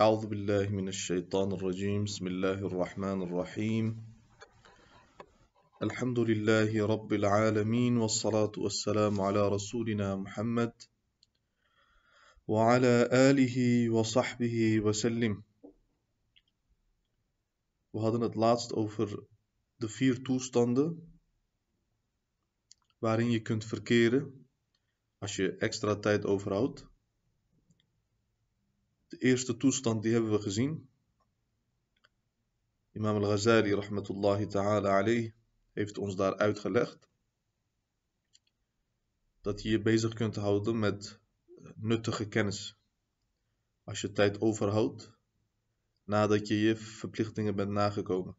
أعوذ بالله من الشيطان الرجيم. بسم الله الرحمن الرحيم. الحمد لله رب العالمين والصلاة والسلام على رسولنا محمد وعلى آله وصحبه وسلم. We hadden het laatst over de vier toestanden waarin je kunt verkeren als je extra tijd overhoudt. De eerste toestand die hebben we gezien. Imam al-Ghazali rahmatullahi ta'ala alayh heeft ons daar uitgelegd. Dat je je bezig kunt houden met nuttige kennis. Als je tijd overhoudt nadat je je verplichtingen bent nagekomen.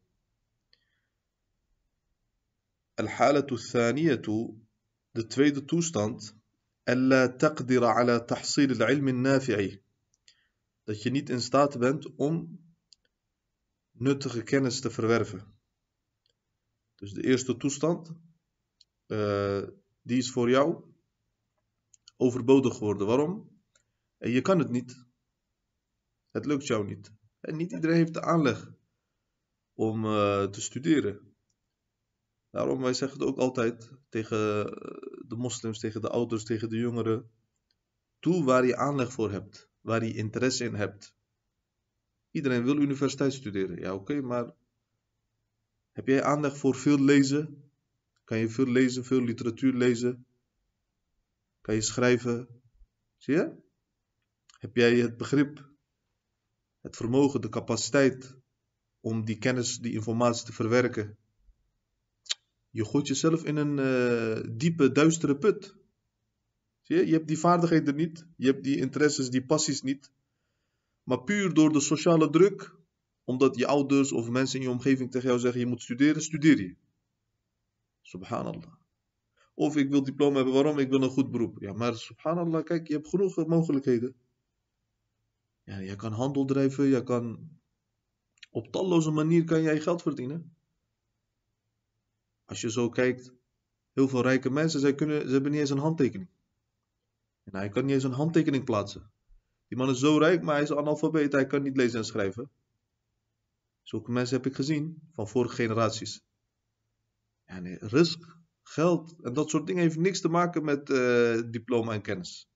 Al-halatu thaniyatu, de tweede toestand, alla tahsil al-ilm al-nafi'i dat je niet in staat bent om nuttige kennis te verwerven. Dus de eerste toestand, uh, die is voor jou overbodig geworden. Waarom? En je kan het niet. Het lukt jou niet. En niet iedereen heeft de aanleg om uh, te studeren. Daarom, wij zeggen het ook altijd tegen de moslims, tegen de ouders, tegen de jongeren. Doe waar je aanleg voor hebt waar je interesse in hebt. Iedereen wil universiteit studeren. Ja, oké, maar heb jij aandacht voor veel lezen? Kan je veel lezen, veel literatuur lezen? Kan je schrijven? Zie je? Heb jij het begrip, het vermogen, de capaciteit om die kennis, die informatie te verwerken? Je gooit jezelf in een uh, diepe, duistere put. Je? hebt die vaardigheden niet, je hebt die interesses, die passies niet. Maar puur door de sociale druk, omdat je ouders of mensen in je omgeving tegen jou zeggen je moet studeren, studeer je. Subhanallah. Of ik wil diploma hebben, waarom? Ik wil een goed beroep. Ja, maar subhanallah, kijk, je hebt genoeg mogelijkheden. Ja, je kan handel drijven, je kan op talloze manieren kan jij geld verdienen. Als je zo kijkt, heel veel rijke mensen, zij kunnen, ze hebben niet eens een handtekening. En hij kan niet eens een handtekening plaatsen. Die man is zo rijk, maar hij is analfabeet. Hij kan niet lezen en schrijven. Zulke mensen heb ik gezien van vorige generaties. Ja, nee, geld en dat soort dingen heeft niks te maken met uh, diploma en kennis.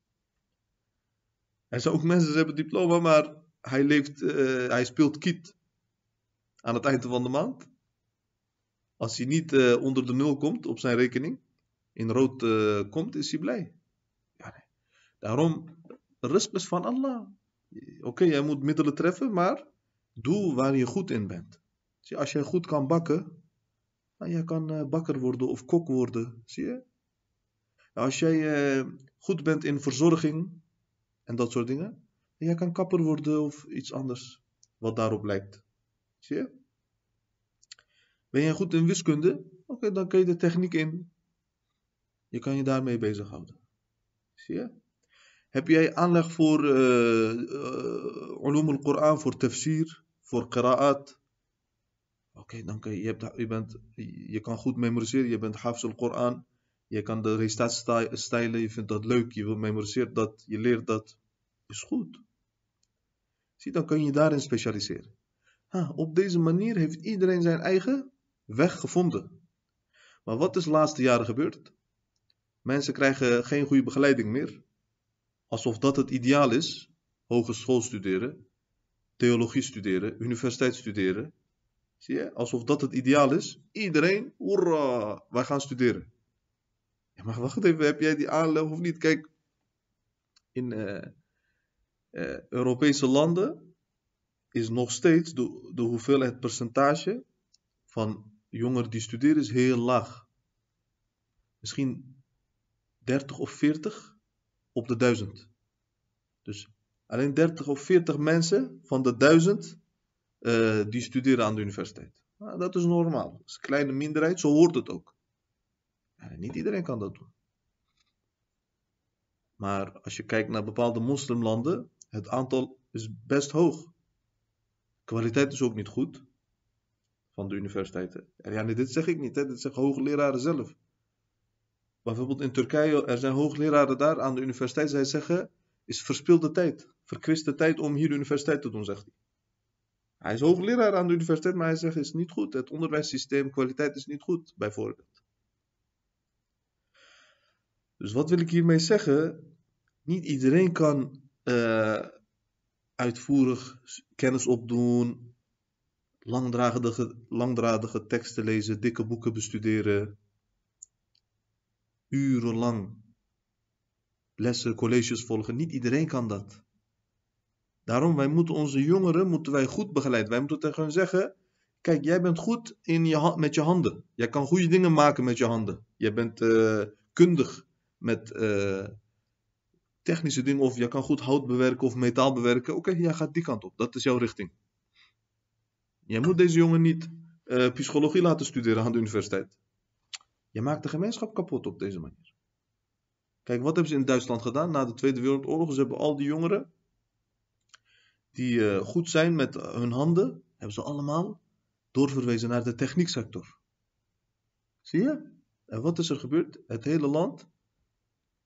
Er zijn ook mensen die hebben diploma, maar hij, leeft, uh, hij speelt kiet aan het eind van de maand. Als hij niet uh, onder de nul komt op zijn rekening, in rood komt, is hij blij. Daarom, rust is van Allah. Oké, jij moet middelen treffen, maar doe waar je goed in bent. Zie, als jij goed kan bakken, dan jij kan uh, bakker worden of kok worden. Zie je? Als jij uh, goed bent in verzorging en dat soort dingen, dan jij kan kapper worden of iets anders wat daarop lijkt. Zie je? Ben jij goed in wiskunde? Oké, dan kun je de techniek in. Je kan je daarmee bezighouden. Zie je? Heb jij aanleg voor uh, al-Quran, voor tafsir, voor qira'at? Oké, dan kan je, je, hebt, je, bent, je kan goed memoriseren, je bent hafs al-Quran, je kan de recitatie stijlen, je vindt dat leuk, je memoriseert dat, je leert dat. Is goed. Zie, dan kun je daarin specialiseren. Op deze manier heeft iedereen zijn eigen weg gevonden. Maar wat is de laatste jaren gebeurd? Mensen krijgen geen goede begeleiding meer alsof dat het ideaal is. Hogeschool studeren, theologie studeren, universiteit studeren. Zie je? Alsof dat het ideaal is. Iedereen, hoera, wij gaan studeren. Ja, maar wacht even, heb jij die aanleg of niet? Kijk, in uh, uh, Europese landen is nog steeds de hoeveelheid percentage van jongeren die studeren is heel laag. Misschien 30 of 40 op de duizend. Dus alleen 30 of 40 mensen van de duizend uh, die studeren aan de universiteit. Nou, dat is normaal. Dat is een kleine minderheid, zo hoort het ook. Ja, niet iedereen kan dat doen. Maar als je kijkt naar bepaalde moslimlanden, het aantal is best hoog. Kwaliteit is ook niet goed van de universiteiten. En ja, dit zeg ik niet, hè. dit zeggen hoogleraren zelf bijvoorbeeld in Turkije, er zijn hoogleraren daar aan de universiteit, zij zeggen, is verspilde tijd. verkwiste tijd om hier de universiteit te doen, zegt hij. Hij is hoogleraar aan de universiteit, maar hij zegt is niet goed. Het onderwijssysteem, kwaliteit is niet goed, bijvoorbeeld. Dus wat wil ik hiermee zeggen? Niet iedereen kan uh, uitvoerig kennis opdoen, langdradige, langdradige teksten lezen, dikke boeken bestuderen, urenlang lessen, colleges volgen. Niet iedereen kan dat. Daarom, wij moeten onze jongeren moeten wij goed begeleiden. Wij moeten tegen hen zeggen, kijk, jij bent goed in je, met je handen. Jij kan goede dingen maken met je handen. Jij bent uh, kundig met uh, technische dingen of jij kan goed hout bewerken of metaal bewerken. Oké, jij gaat die kant op. Dat is jouw richting. Jij moet deze jongen niet uh, psychologie laten studeren aan de universiteit. Je maakt de gemeenschap kapot op deze manier. Kijk, wat hebben ze in Duitsland gedaan na de Tweede Wereldoorlog? Ze hebben al die jongeren die uh, goed zijn met hun handen, hebben ze allemaal doorverwezen naar de technieksector. Zie je? En wat is er gebeurd? Het hele land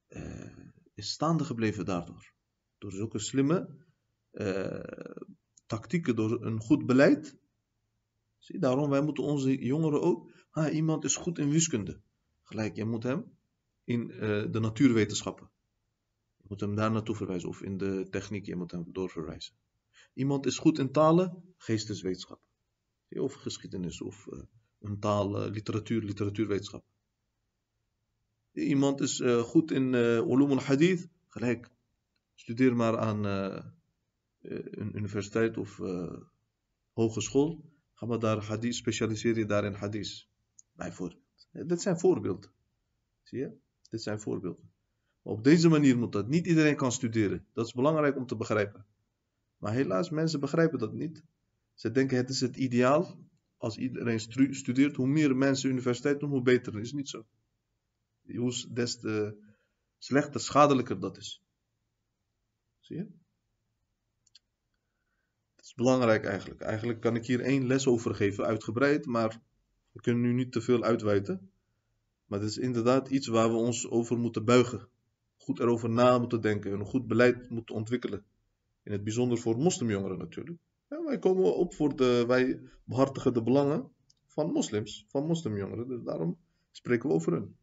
uh, is staande gebleven daardoor. Door zulke slimme uh, tactieken, door een goed beleid. Zie, daarom wij moeten onze jongeren ook. Ah, iemand is goed in wiskunde. Gelijk, je moet hem in de natuurwetenschappen. Je moet hem daar naartoe verwijzen. Of in de techniek, je moet hem doorverwijzen. Iemand is goed in talen, geesteswetenschap. Of geschiedenis, of uh, een taal, uh, literatuur, literatuurwetenschap. Iemand is goed in ulum al-hadith, gelijk. Studeer maar aan een universiteit of hogeschool. Ga maar daar hadith, specialiseer je daar in hadith. Bijvoorbeeld. Dit zijn voorbeelden. Zie je? Dit zijn voorbeelden. op deze manier moet dat. Niet iedereen kan studeren. Dat is belangrijk om te begrijpen. Maar helaas, mensen begrijpen dat niet. Ze denken het is het ideaal. Als iedereen studeert, hoe meer mensen universiteit doen, hoe beter. Dat is niet zo. Hoe des te slechter, schadelijker dat is. Zie je? Het is belangrijk eigenlijk. Eigenlijk kan ik hier één les over geven, uitgebreid, maar we kunnen nu niet te veel uitweiden. Maar het is inderdaad iets waar we ons over moeten buigen. Goed erover na moeten denken, een goed beleid moeten ontwikkelen. In het bijzonder voor moslimjongeren natuurlijk. Ja, wij komen op voor de, wij behartigen de belangen van moslims, van moslimjongeren. Dus daarom spreken we over hun.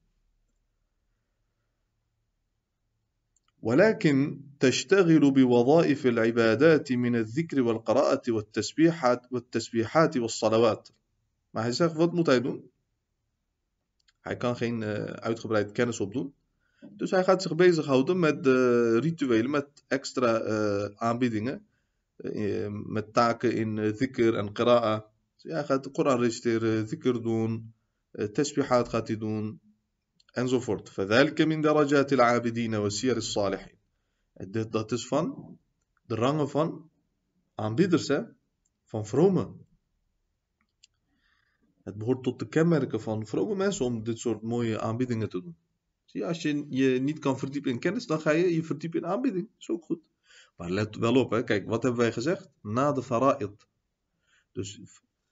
ولكن تشتغل بوظائف العبادات من الذكر والقراءة والتسبيحات والتسبيحات والصلوات. Maar hij zegt, wat moet hij doen? Hij kan geen uh, uitgebreid kennis opdoen. Dus hij gaat zich bezighouden met de rituelen, met extra uh, aanbiedingen. Uh, met taken in uh, dhikr en qira'a. Dus hij gaat de Koran reciteren, dhikr doen, uh, tesbihat gaat hij doen, enzovoort. فذلك من درجات العابدين وسير الصالحين. Dat is van de rangen van aanbidders, hè? van vromen. Het behoort tot de kenmerken van vrome mensen om dit soort mooie aanbiedingen te doen. Zie als je je niet kan verdiepen in kennis, dan ga je je verdiepen in aanbidding. Dat is ook goed. Maar let wel op, hè. kijk, wat hebben wij gezegd? Na de fara'id. Dus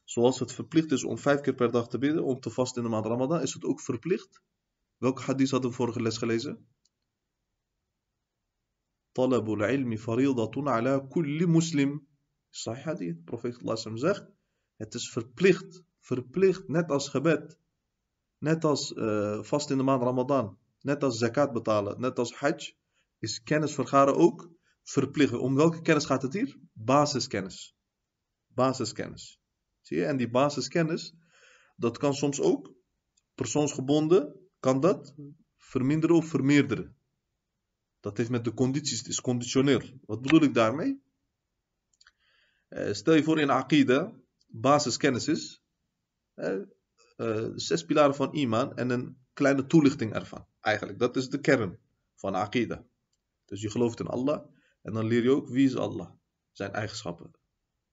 zoals het verplicht is om vijf keer per dag te bidden, om te vasten in de maand Ramadan, is het ook verplicht. Welke hadith hadden we vorige les gelezen? Talabul ilmi faridatun ala kulli muslim. Sahih hadith. Profeet Allah zegt, het is verplicht, verplicht, net als gebed. Net als uh, vast in de maand Ramadan. Net als zakat betalen, net als hajj, is kennis vergaren ook verplicht. Om welke kennis gaat het hier? Basiskennis. Basiskennis. Zie je? En die basiskennis, dat kan soms ook persoonsgebonden, kan dat verminderen of vermeerderen. Dat heeft met de condities, het is conditioneel. Wat bedoel ik daarmee? Uh, stel je voor in Aqida, basiskennis is, uh, zes pilaren van iman en een kleine toelichting ervan. Eigenlijk, dat is de kern van Aqidah. Dus je gelooft in Allah en dan leer je ook wie is Allah. Zijn eigenschappen.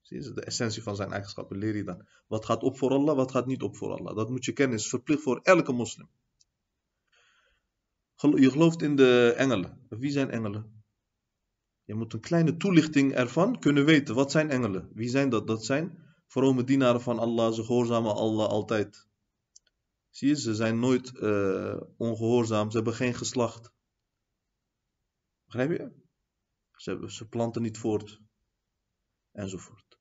Zie je, de essentie van zijn eigenschappen leer je dan. Wat gaat op voor Allah, wat gaat niet op voor Allah. Dat moet je kennen, is verplicht voor elke moslim. Je gelooft in de engelen. Wie zijn engelen? Je moet een kleine toelichting ervan kunnen weten. Wat zijn engelen? Wie zijn dat? Dat zijn vrome dienaren van Allah. Ze gehoorzamen Allah altijd. Zie je, ze zijn nooit uh, ongehoorzaam, ze hebben geen geslacht. Begrijp je? Ze, ze planten niet voort. Enzovoort.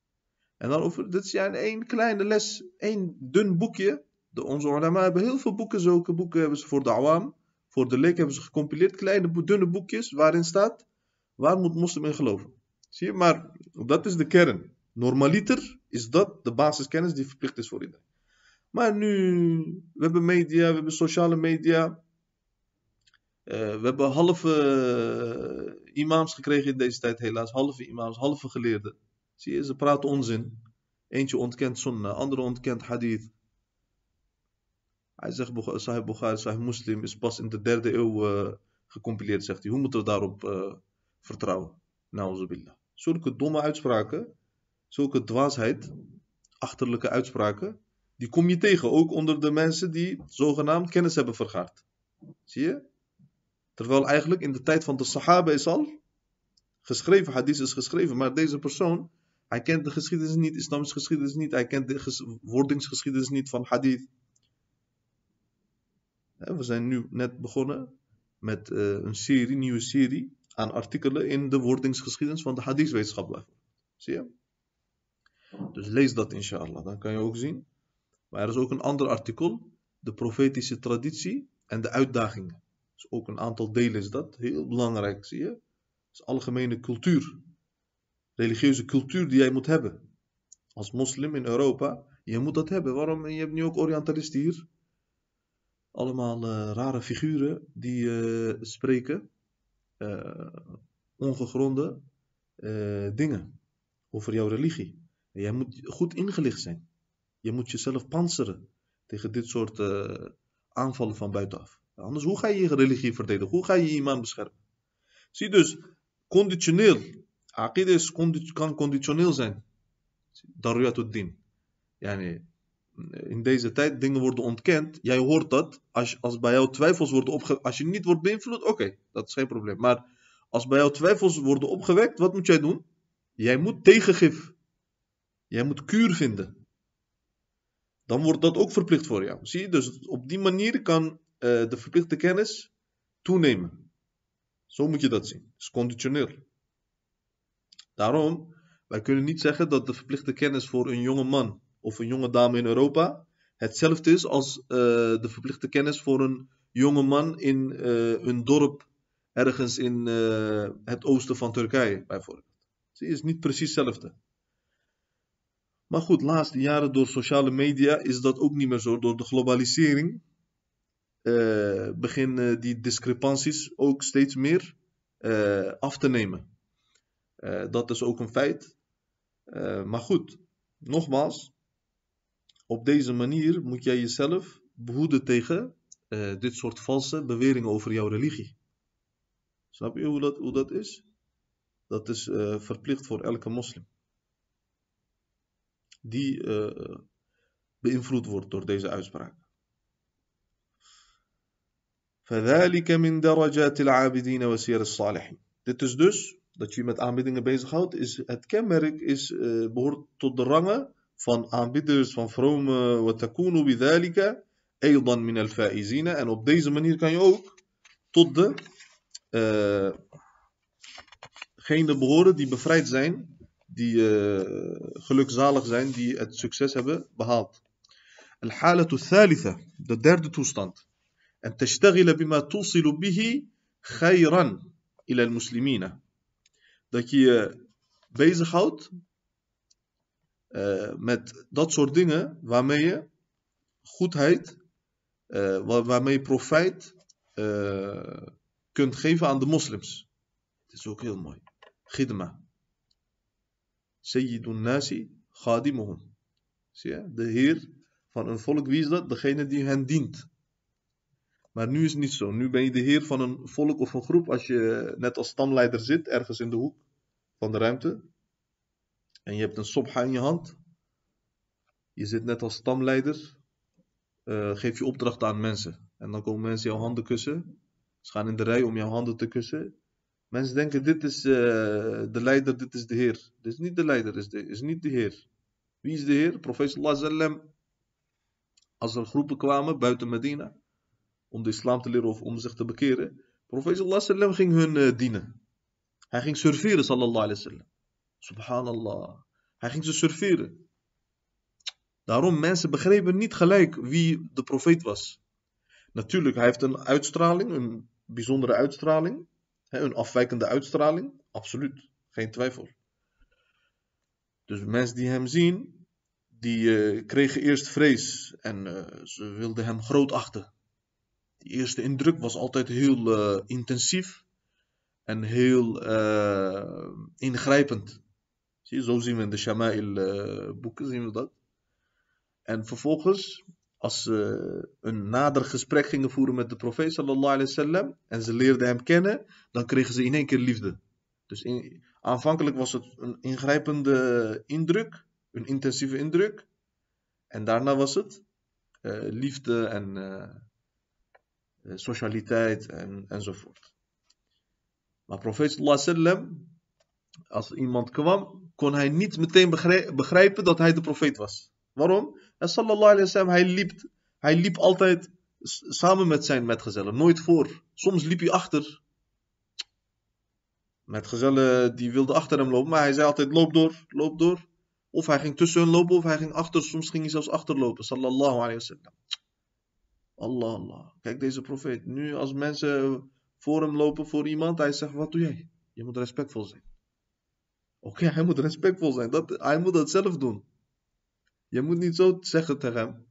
En dan over, dit is ja één kleine les, één dun boekje. De, onze ulama hebben heel veel boeken, zulke boeken hebben ze voor de awam. Voor de leek hebben ze gecompileerd, kleine dunne boekjes waarin staat, waar moet moslim in geloven. Zie je, maar dat is de kern. Normaliter is dat de basiskennis die verplicht is voor iedereen. Maar nu, we hebben media, we hebben sociale media. Uh, we hebben halve uh, imams gekregen in deze tijd helaas. Halve imams, halve geleerden. Zie je, ze praten onzin. Eentje ontkent sunnah, andere ontkent hadith. Hij zegt, Sahih Bukhari, Sahih Muslim is pas in de derde eeuw uh, gecompileerd, zegt hij. Hoe moeten we daarop vertrouwen? Nauzubillah. Zulke domme uitspraken, zulke dwaasheid, achterlijke uitspraken, die kom je tegen. Ook onder de mensen die zogenaamd kennis hebben vergaard. Zie je? Terwijl eigenlijk in de tijd van de Sahaba is al geschreven, hadith is geschreven, maar deze persoon, hij kent de geschiedenis niet, islamische geschiedenis niet, hij kent de wordingsgeschiedenis niet van hadith. We zijn nu net begonnen met uh, een serie, nieuwe serie aan artikelen in de wordingsgeschiedenis van de hadithwetenschap. Zie je? Dus lees dat inshallah, dan kan je ook zien. Maar er is ook een ander artikel, de profetische traditie en de uitdagingen. Dus ook een aantal delen is dat, heel belangrijk, zie je? Dat is algemene cultuur, religieuze cultuur die jij moet hebben. Als moslim in Europa, je moet dat hebben. Waarom? Je hebt nu ook Orientalisten hier allemaal uh, rare figuren die uh, spreken uh, ongegronde dingen over jouw religie. Jij moet goed ingelicht zijn. Je moet jezelf panseren tegen dit soort aanvallen van buitenaf. Anders, hoe ga je je religie verdedigen? Hoe ga je je iman beschermen? Zie dus, conditioneel. Aqid kan conditioneel zijn. Daruyatuddin. Yani, in deze tijd dingen worden ontkend. Jij hoort dat. Als, als bij jou twijfels worden opgewekt. Als je niet wordt beïnvloed, oké, dat is geen probleem. Maar als bij jou twijfels worden opgewekt, wat moet jij doen? Jij moet tegengif. Jij moet kuur vinden. Dan wordt dat ook verplicht voor jou. Zie je? Dus op die manier kan uh, de verplichte kennis toenemen. Zo moet je dat zien. Het is conditioneel. Daarom, wij kunnen niet zeggen dat de verplichte kennis voor een jonge man of een jonge dame in Europa hetzelfde is als uh, de verplichte kennis voor een jonge man in uh, een dorp ergens in het oosten van Turkije, bijvoorbeeld. Ze is niet precies hetzelfde. Maar goed, laatste jaren door sociale media is dat ook niet meer zo. Door de globalisering beginnen die discrepanties ook steeds meer af te nemen. dat is ook een feit. maar goed, nogmaals, op deze manier moet jij jezelf behoeden tegen dit soort valse beweringen over jouw religie. Snap je hoe dat, hoe dat is? Dat is verplicht voor elke moslim Die uh, beïnvloed wordt door deze uitspraak. فذلك من درجات العابدين وسير الصالحين. Dit is dus, dat je met aanbiddingen bezighoudt, is het kenmerk is, uh, behoort tot de rangen van aanbidders van vrome watakunu bidhalika aydan min al-faizina en op deze manier kan je ook tot de uh, gene behoren die bevrijd zijn die uh, gelukzalig zijn, die het succes hebben behaald. De derde toestand. En tashtagila bima tusilu bihi khayran ila al-muslimina. Dat je je bezighoudt eh, met dat soort dingen waarmee je goedheid, eh, waarmee je profijt kunt geven aan de moslims. Het is ook heel mooi. Gidma. Sayyidun Nasi Khadimuhum. Zie je? De heer van een volk, wie is dat? Degene die hen dient. Maar nu is het niet zo. Nu ben je de heer van een volk of een groep als je net als stamleider zit, ergens in de hoek van de ruimte en je hebt een sobha in je hand. Je zit net als stamleider. Uh, geef je opdracht aan mensen. En dan komen mensen jouw handen kussen. Ze gaan in de rij om jouw handen te kussen. Mensen denken, dit is uh, de leider, dit is de Heer. Dit is niet de leider, is, is niet de Heer. Wie is de Heer? Profeet sallam. Als er groepen kwamen buiten Medina. Om de islam te leren of om zich te bekeren. Profeet sallam ging hun uh, dienen. Hij ging serveren, sallallahu alayhi wasallam. Subhanallah. Hij ging ze serveren. Daarom, mensen begrepen niet gelijk wie de profeet was. Natuurlijk, hij heeft een uitstraling, een bijzondere uitstraling. Een afwijkende uitstraling. Absoluut, geen twijfel. Dus mensen die hem zien, die uh, kregen eerst vrees en uh, ze wilden hem groot achten. Die eerste indruk was altijd heel uh, intensief en heel ingrijpend. Zie zo zien we in de Shama'il boeken, zien we dat. En vervolgens, als ze een nader gesprek gingen voeren met de profeet sallallahu en ze leerden hem kennen, dan kregen ze in één keer liefde. Dus aanvankelijk was het een ingrijpende indruk, een intensieve indruk. En daarna was het uh, liefde en uh, socialiteit en, enzovoort. Maar profeet sallallahu alayhi wasallam, als iemand kwam, kon hij niet meteen begrijpen dat hij de profeet was. Waarom? En sallallahu alayhi hij liep, hij liep altijd samen met zijn metgezellen, nooit voor. Soms liep hij achter. Metgezellen die wilden achter hem lopen, maar hij zei altijd loop door, loop door. Of hij ging tussen hen lopen, of hij ging achter, soms ging hij zelfs achterlopen, sallallahu alayhi wasallam. Allah, Allah. Kijk deze profeet. Nu als mensen voor hem lopen, voor iemand, hij zegt, wat doe jij? Je moet respectvol zijn. Oké, hij moet respectvol zijn. Dat, hij moet dat zelf doen. Je moet niet zo zeggen tegen hem.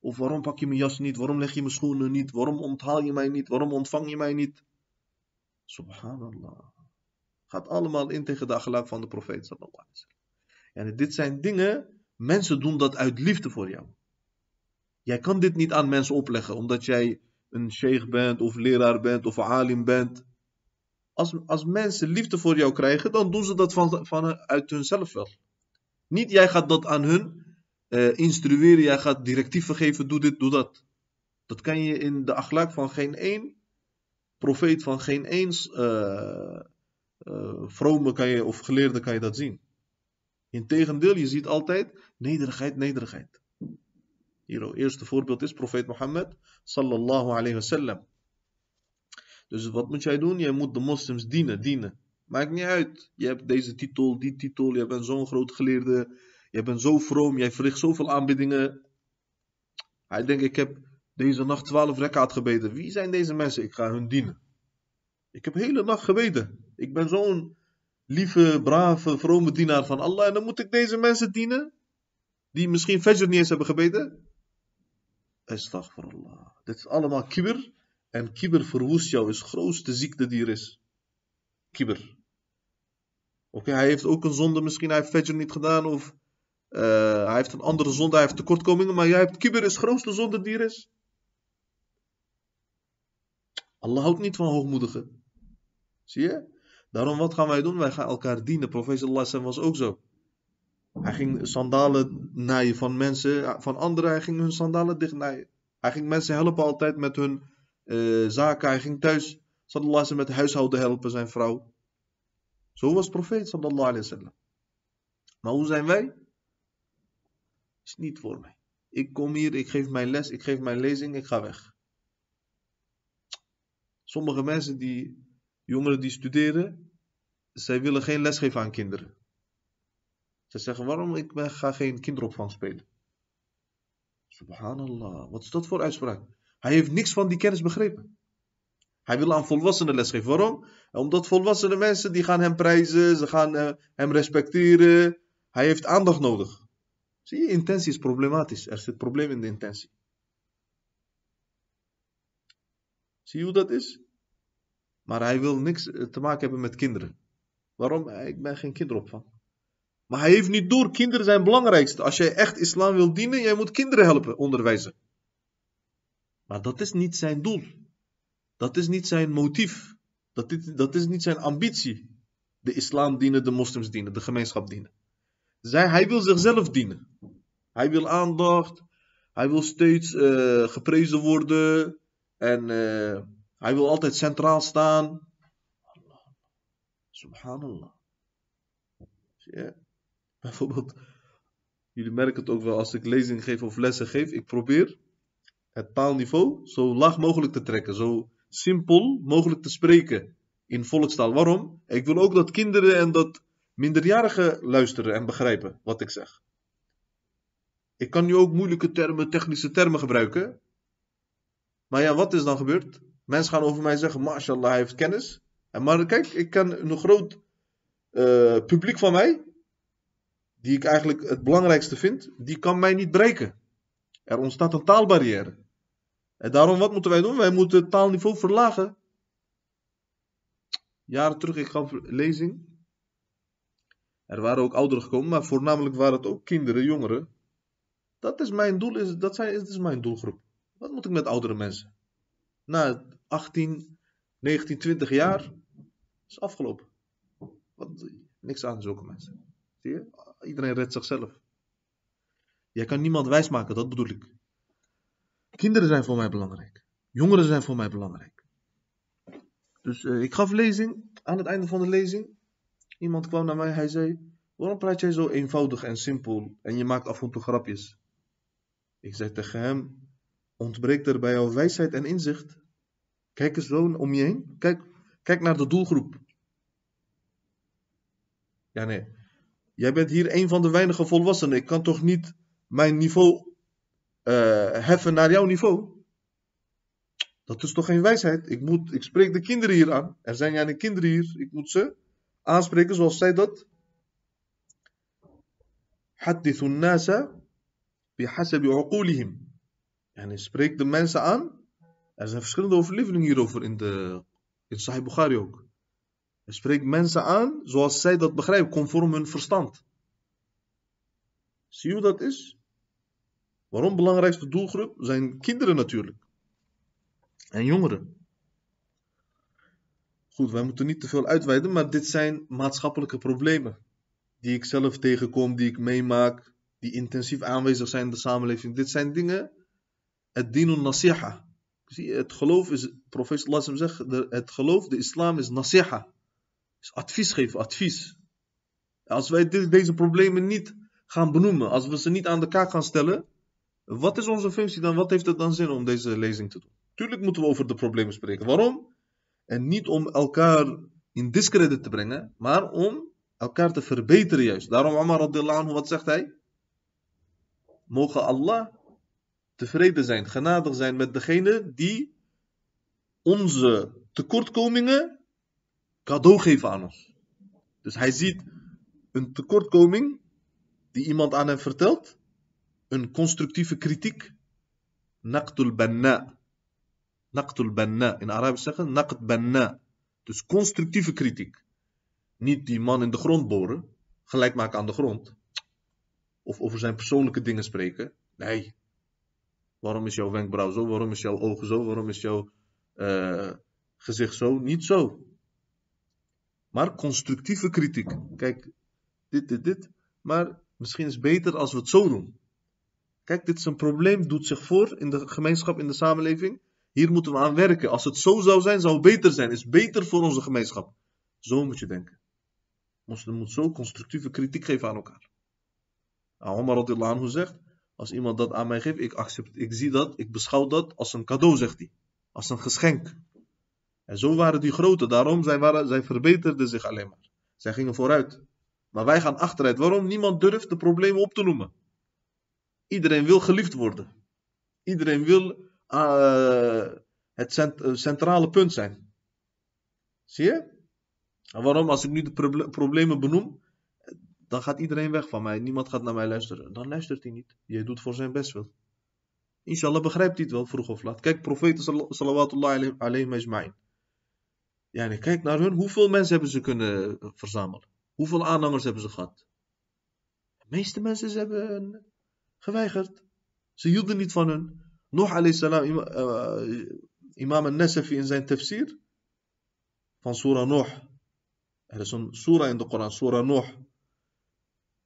Of waarom pak je mijn jas niet? Waarom leg je mijn schoenen niet? Waarom onthaal je mij niet? Waarom ontvang je mij niet? Subhanallah. Gaat allemaal in tegen de akhlaq van de profeet. En dit zijn dingen, mensen doen dat uit liefde voor jou. Jij kan dit niet aan mensen opleggen, omdat jij een sheikh bent, of leraar bent, of alim bent. Als, als mensen liefde voor jou krijgen, dan doen ze dat van, van, uit hunzelf wel. Niet jij gaat dat aan hun uh, instrueren, jij gaat directieven geven, doe dit, doe dat. Dat kan je in de akhlaak van geen één profeet, van geen één uh, uh, vrome kan je, of geleerde kan je dat zien. Integendeel, je ziet altijd nederigheid, nederigheid. Hier, eerste voorbeeld is profeet Mohammed sallallahu alayhi wasallam. Dus wat moet jij doen? Jij moet de moslims dienen, dienen. Maakt niet uit. Je hebt deze titel, die titel, je bent zo'n groot geleerde, je bent zo vroom, jij verricht zoveel aanbiedingen. Hij denkt, ik heb deze nacht twaalf rekaat gebeden. Wie zijn deze mensen? Ik ga hun dienen. Ik heb hele nacht gebeden. Ik ben zo'n lieve, brave, vrome dienaar van Allah. En dan moet ik deze mensen dienen? Die misschien Fajr niet eens hebben gebeden? Astaghfirullah. Dit is allemaal kibber. En kibber verwoest jou, is de grootste ziekte die er is. Kibber. Oké, hij heeft ook een zonde, misschien hij heeft Fajr niet gedaan of uh, hij heeft een andere zonde, hij heeft tekortkomingen, maar jij hebt kibber is de grootste zonde die er is. Allah houdt niet van hoogmoedigen. Zie je? Daarom wat gaan wij doen? Wij gaan elkaar dienen. Profeet Allah was ook zo. Hij ging sandalen naaien van mensen, van anderen. Hij ging hun sandalen dicht naaien. Hij ging mensen helpen altijd met hun uh, zaken. Hij ging thuis, sallallahu met huishouden helpen, zijn vrouw. Zo was profeet sallallahu alayhi wasallam. Maar hoe zijn wij? Is niet voor mij. Ik kom hier, ik geef mijn les, ik geef mijn lezing, ik ga weg. Sommige mensen die, jongeren die studeren, zij willen geen les geven aan kinderen. Ze zeggen, waarom ik ga geen kinderopvang spelen? Subhanallah, wat is dat voor uitspraak? Hij heeft niks van die kennis begrepen. Hij wil aan volwassenen lesgeven. Waarom? Omdat volwassene mensen die gaan hem prijzen, ze gaan uh, hem respecteren. Hij heeft aandacht nodig. Zie je, intentie is problematisch. Er zit probleem in de intentie. Zie je hoe dat is? Maar hij wil niks eh, te maken hebben met kinderen. Waarom? Ik ben geen kinderopvang. Maar hij heeft niet door, kinderen zijn het belangrijkste. Als jij echt islam wil dienen, jij moet kinderen helpen, onderwijzen. Maar dat is niet zijn doel. Dat is niet zijn motief. Dat is, dat is niet zijn ambitie. De islam dienen, de moslims dienen, de gemeenschap dienen. Zij, hij wil zichzelf dienen. Hij wil aandacht. Hij wil steeds uh, geprezen worden. En uh, hij wil altijd centraal staan. Subhanallah. Ja. Bijvoorbeeld, jullie merken het ook wel als ik lezing geef of lessen geef. Ik probeer het taalniveau zo laag mogelijk te trekken. Zo simpel mogelijk te spreken. in volkstaal. Waarom? Ik wil ook dat kinderen en dat minderjarigen luisteren en begrijpen wat ik zeg. Ik kan nu ook moeilijke termen, technische termen gebruiken. Maar ja, wat is dan gebeurd? Mensen gaan over mij zeggen, mashallah, hij heeft kennis. En maar kijk, ik kan een groot uh, publiek van mij, die ik eigenlijk het belangrijkste vind, die kan mij niet bereiken. Er ontstaat een taalbarrière. En daarom, wat moeten wij doen? Wij moeten het taalniveau verlagen. Jaren terug, ik gaf lezing. Er waren ook ouderen gekomen, maar voornamelijk waren het ook kinderen, jongeren. Dat is mijn doel, is, dat, zijn, dat is mijn doelgroep. Wat moet ik met oudere mensen? Na 18, 19, 20 jaar is afgelopen. Wat, niks aan zulke mensen. Zie je? Iedereen redt zichzelf. Jij kan niemand wijsmaken, dat bedoel ik. Kinderen zijn voor mij belangrijk. Jongeren zijn voor mij belangrijk. Dus uh, ik gaf lezing. Aan het einde van de lezing. Iemand kwam naar mij. Hij zei: Waarom praat jij zo eenvoudig en simpel? En je maakt af en toe grapjes. Ik zei tegen hem: Ontbreekt er bij jou wijsheid en inzicht? Kijk eens zo om je heen. Kijk, kijk naar de doelgroep. Ja, nee. Jij bent hier een van de weinige volwassenen. Ik kan toch niet mijn niveau uh, heffen naar jouw niveau? Dat is toch geen wijsheid? Ik, moet, ik spreek de kinderen hier aan. Er zijn jij kinderen hier. Ik moet ze aanspreken zoals zij dat. حدثوا الناس بحسب عقولهم. En spreek de mensen aan. Er zijn verschillende overleveringen hierover in, de, in Sahih Bukhari ook. Hij spreekt mensen aan zoals zij dat begrijpen, conform hun verstand. Zie je hoe dat is? Waarom belangrijkste doelgroep? Zijn kinderen natuurlijk. En jongeren. Goed, wij moeten niet te veel uitweiden, maar dit zijn maatschappelijke problemen. Die ik zelf tegenkom, die ik meemaak, die intensief aanwezig zijn in de samenleving. Dit zijn dingen, het dinun nasiha. Zie, het geloof is, profeet Allah zegt, het geloof, de islam is nasiha. Is advies geven, advies. Als wij deze problemen niet gaan benoemen, als we ze niet aan de kaak gaan stellen, wat is onze functie dan? Wat heeft het dan zin om deze lezing te doen? Tuurlijk moeten we over de problemen spreken. Waarom? En niet om elkaar in discredit te brengen, maar om elkaar te verbeteren juist. Daarom Omar radiallahu anhu, wat zegt hij? Mogen Allah tevreden zijn, genadig zijn met degene die onze tekortkomingen cadeau geven aan ons. Dus hij ziet een tekortkoming die iemand aan hem vertelt, een constructieve kritiek, naqtul banna. Banna. In Arabisch zeggen, naqt banna. Dus constructieve kritiek. Niet die man in de grond boren, gelijk maken aan de grond. Of over zijn persoonlijke dingen spreken. Nee. Waarom is jouw wenkbrauw zo? Waarom is jouw ogen zo? Waarom is jouw uh, gezicht zo? Niet zo. Maar constructieve kritiek. Kijk, dit, dit, dit. Maar misschien is het beter als we het zo doen. Kijk, dit is een probleem, doet zich voor in de gemeenschap, in de samenleving. Hier moeten we aan werken. Als het zo zou zijn, zou het beter zijn. Is beter voor onze gemeenschap. Zo moet je denken. Moslim moet zo constructieve kritiek geven aan elkaar. Nou, Omar radiallahu anhu zegt, als iemand dat aan mij geeft, ik accept, ik zie dat, ik beschouw dat als een cadeau, zegt hij. Als een geschenk. En zo waren die grote, daarom zij, waren, zij verbeterden zich alleen maar. Zij gingen vooruit. Maar wij gaan achteruit. Waarom? Niemand durft de problemen op te noemen. Iedereen wil geliefd worden. Iedereen wil uh, het cent centrale punt zijn. Zie je? En waarom? Als ik nu de proble problemen benoem, dan gaat iedereen weg van mij. Niemand gaat naar mij luisteren. Dan luistert hij niet. Je doet voor zijn best wel. Inshallah begrijpt hij het wel vroeg of laat. Kijk, profeten salawatullah alayhi. Ja, kijk naar hun. Hoeveel mensen hebben ze kunnen verzamelen? Hoeveel aanhangers hebben ze gehad? De meeste mensen hebben geweigerd. Ze hielden niet van hun. Nog alayhi salam, uh, imam al-Nasafi in zijn tafsir van Surah Nuh. Er is een surah in de Koran, Surah Nuh.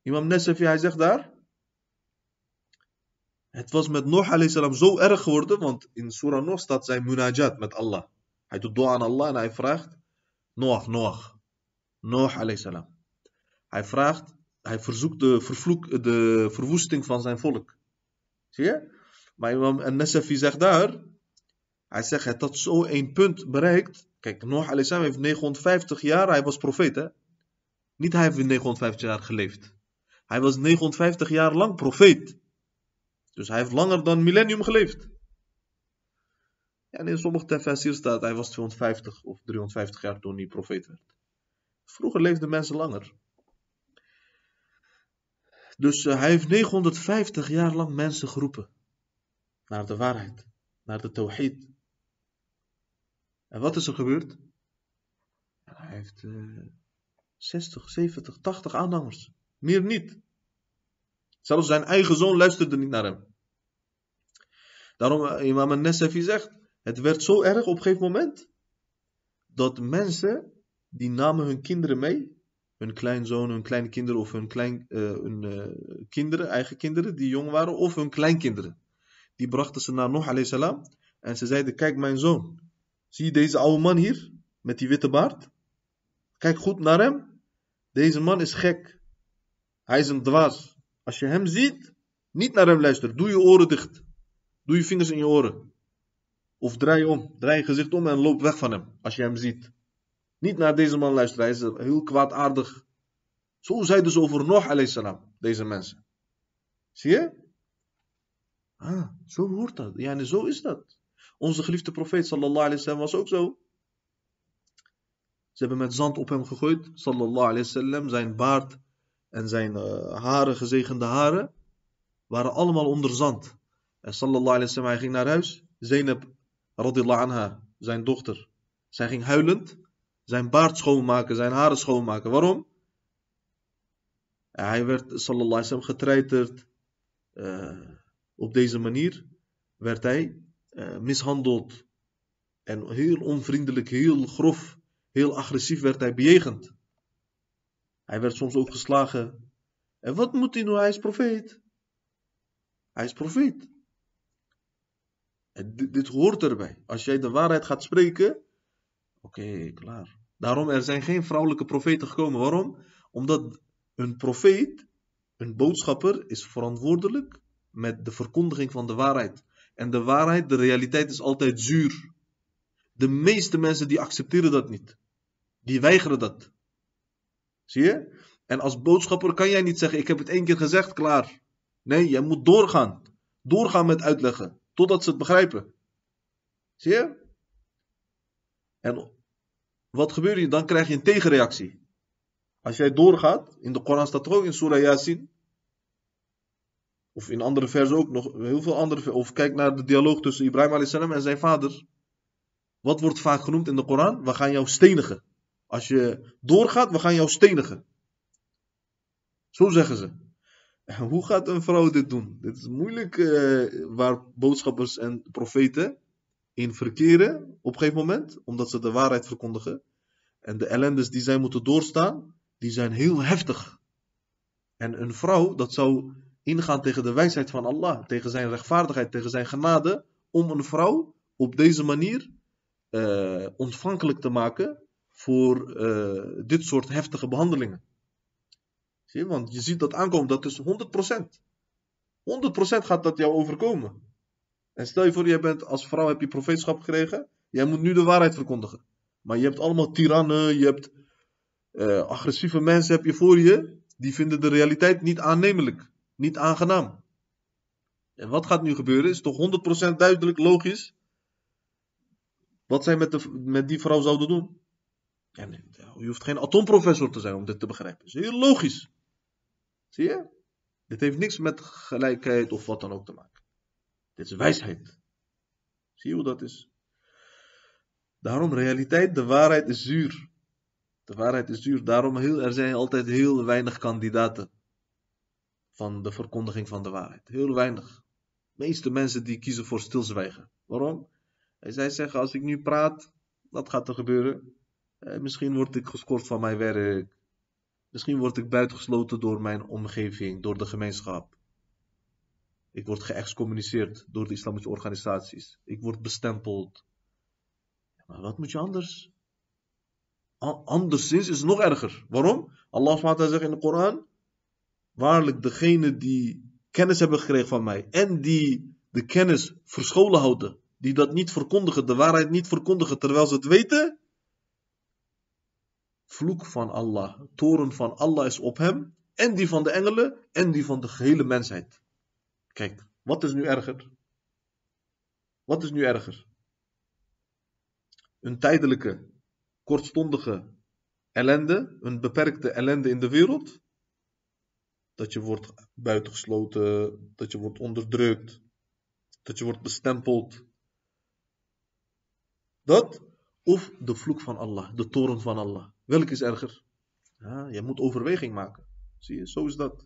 Imam Nasafi, hij zegt daar. Het was met Nuh alayhi salam zo erg geworden, want in Surah Nuh staat zijn munajat met Allah. Hij doet dua aan Allah en hij vraagt, Noach, Noach, Noach alayhi salam. Hij vraagt, hij verzoekt de, vervloek, de verwoesting van zijn volk. Zie je? Maar Imam Nasafi zegt daar, hij zegt, het had zo één punt bereikt. Kijk, Noach salam heeft 950 jaar, hij was profeet hè. Niet hij heeft 950 jaar geleefd. Hij was 950 jaar lang profeet. Dus hij heeft langer dan millennium geleefd. En in sommige tafsir staat hij was 250 of 350 jaar toen hij profeet werd. Vroeger leefden mensen langer. Dus uh, hij heeft 950 jaar lang mensen geroepen naar de waarheid, naar de tawhid. En wat is er gebeurd? Hij heeft uh, 60, 70, 80 aanhangers. Meer niet. Zelfs zijn eigen zoon luisterde niet naar hem. Daarom, uh, imam al-Nasafi zegt, het werd zo erg op een gegeven moment, dat mensen, die namen hun kinderen mee, hun kleinzoon, hun kleine kinderen of hun, klein, uh, hun uh, kinderen, eigen kinderen die jong waren, of hun kleinkinderen. Die brachten ze naar Noach salam en ze zeiden, kijk mijn zoon, zie je deze oude man hier, met die witte baard? Kijk goed naar hem. Deze man is gek. Hij is een dwaas. Als je hem ziet, niet naar hem luisteren. Doe je oren dicht. Doe je vingers in je oren. Of draai om. Draai je gezicht om en loop weg van hem. Als je hem ziet. Niet naar deze man luisteren. Hij is heel kwaadaardig. Zo zeiden ze over Noach salam. Deze mensen. Zie je? Ah, zo hoort dat. Ja, en zo is dat. Onze geliefde profeet sallallahu alayhi wasallam was ook zo. Ze hebben met zand op hem gegooid, sallallahu alayhi wasallam. Zijn baard en zijn uh, haren, gezegende haren, waren allemaal onder zand. En sallallahu alayhi wasallam, hij ging naar huis. Zainab, radillahu anha, zijn dochter. Zij ging huilend zijn baard schoonmaken, zijn haren schoonmaken. Waarom? Hij werd, sallallahu alayhi wasallam, getreiterd. Uh, op deze manier werd hij uh, mishandeld. En heel onvriendelijk, heel grof, heel agressief werd hij bejegend. Hij werd soms ook geslagen. En wat moet hij nu? Hij is profeet. Hij is profeet. Dit, dit hoort erbij. Als jij de waarheid gaat spreken, oké, klaar. Daarom, er zijn geen vrouwelijke profeten gekomen. Waarom? Omdat een profeet, een boodschapper, is verantwoordelijk met de verkondiging van de waarheid. En de waarheid, de realiteit is altijd zuur. De meeste mensen die accepteren dat niet. Die weigeren dat. Zie je? En als boodschapper kan jij niet zeggen: Ik heb het één keer gezegd, klaar. Nee, jij moet doorgaan. Doorgaan met uitleggen. Totdat ze het begrijpen. Zie je? En wat gebeurt er? Dan krijg je een tegenreactie. Als jij doorgaat, in de Koran staat er ook in Surah Yasin. Of in andere versen ook nog, heel veel andere Of kijk naar de dialoog tussen Ibrahim en zijn vader. Wat wordt vaak genoemd in de Koran? We gaan jou stenigen. Als je doorgaat, we gaan jou stenigen. Zo zeggen ze. hoe gaat een vrouw dit doen? Dit is moeilijk uh, waar boodschappers en profeten in verkeren op een gegeven moment, omdat ze de waarheid verkondigen. En de ellendes die zij moeten doorstaan, die zijn heel heftig. En een vrouw, dat zou ingaan tegen de wijsheid van Allah, tegen zijn rechtvaardigheid, tegen zijn genade, om een vrouw op deze manier uh, ontvankelijk te maken voor uh, dit soort heftige behandelingen. Zie je, want je ziet dat aankomen, dat is 100%. 100% gaat dat jou overkomen. En stel je voor, jij bent als vrouw, heb je profeetschap gekregen, jij moet nu de waarheid verkondigen. Maar je hebt allemaal tirannen, je hebt uh, agressieve mensen heb je voor je, die vinden de realiteit niet aannemelijk, niet aangenaam. En wat gaat nu gebeuren? Is toch 100% duidelijk, logisch? Wat zij met, de, met die vrouw zouden doen? Je hoeft geen atoomprofessor te zijn om dit te begrijpen. Dat is heel logisch. Zie je? Dit heeft niks met gelijkheid of wat dan ook te maken. Dit is wijsheid. Zie je hoe dat is? Daarom realiteit, de waarheid is zuur. De waarheid is zuur. Daarom heel, er zijn altijd heel weinig kandidaten van de verkondiging van de waarheid. Heel weinig. De meeste mensen die kiezen voor stilzwijgen. Waarom? Zij zeggen, als ik nu praat, wat gaat er gebeuren? Eh, misschien word ik gescoord van mijn werk. Misschien word ik buitengesloten door mijn omgeving, door de gemeenschap. Ik word geëxcommuniceerd door de islamitische organisaties. Ik word bestempeld. Maar wat moet je anders? Anderszins is het nog erger. Waarom? Allah zegt in de Koran: Waarlijk, degene die kennis hebben gekregen van mij en die de kennis verscholen houden, die dat niet verkondigen, de waarheid niet verkondigen terwijl ze het weten, vloek van Allah, toren van Allah is op hem, en die van de engelen, en die van de gehele mensheid. Kijk, wat is nu erger? Wat is nu erger? Een tijdelijke, kortstondige ellende, een beperkte ellende in de wereld, dat je wordt buitengesloten, dat je wordt onderdrukt, dat je wordt bestempeld. Dat of de vloek van Allah, de toren van Allah. Welk is erger? Ja, je moet overweging maken. Zie je, zo is dat.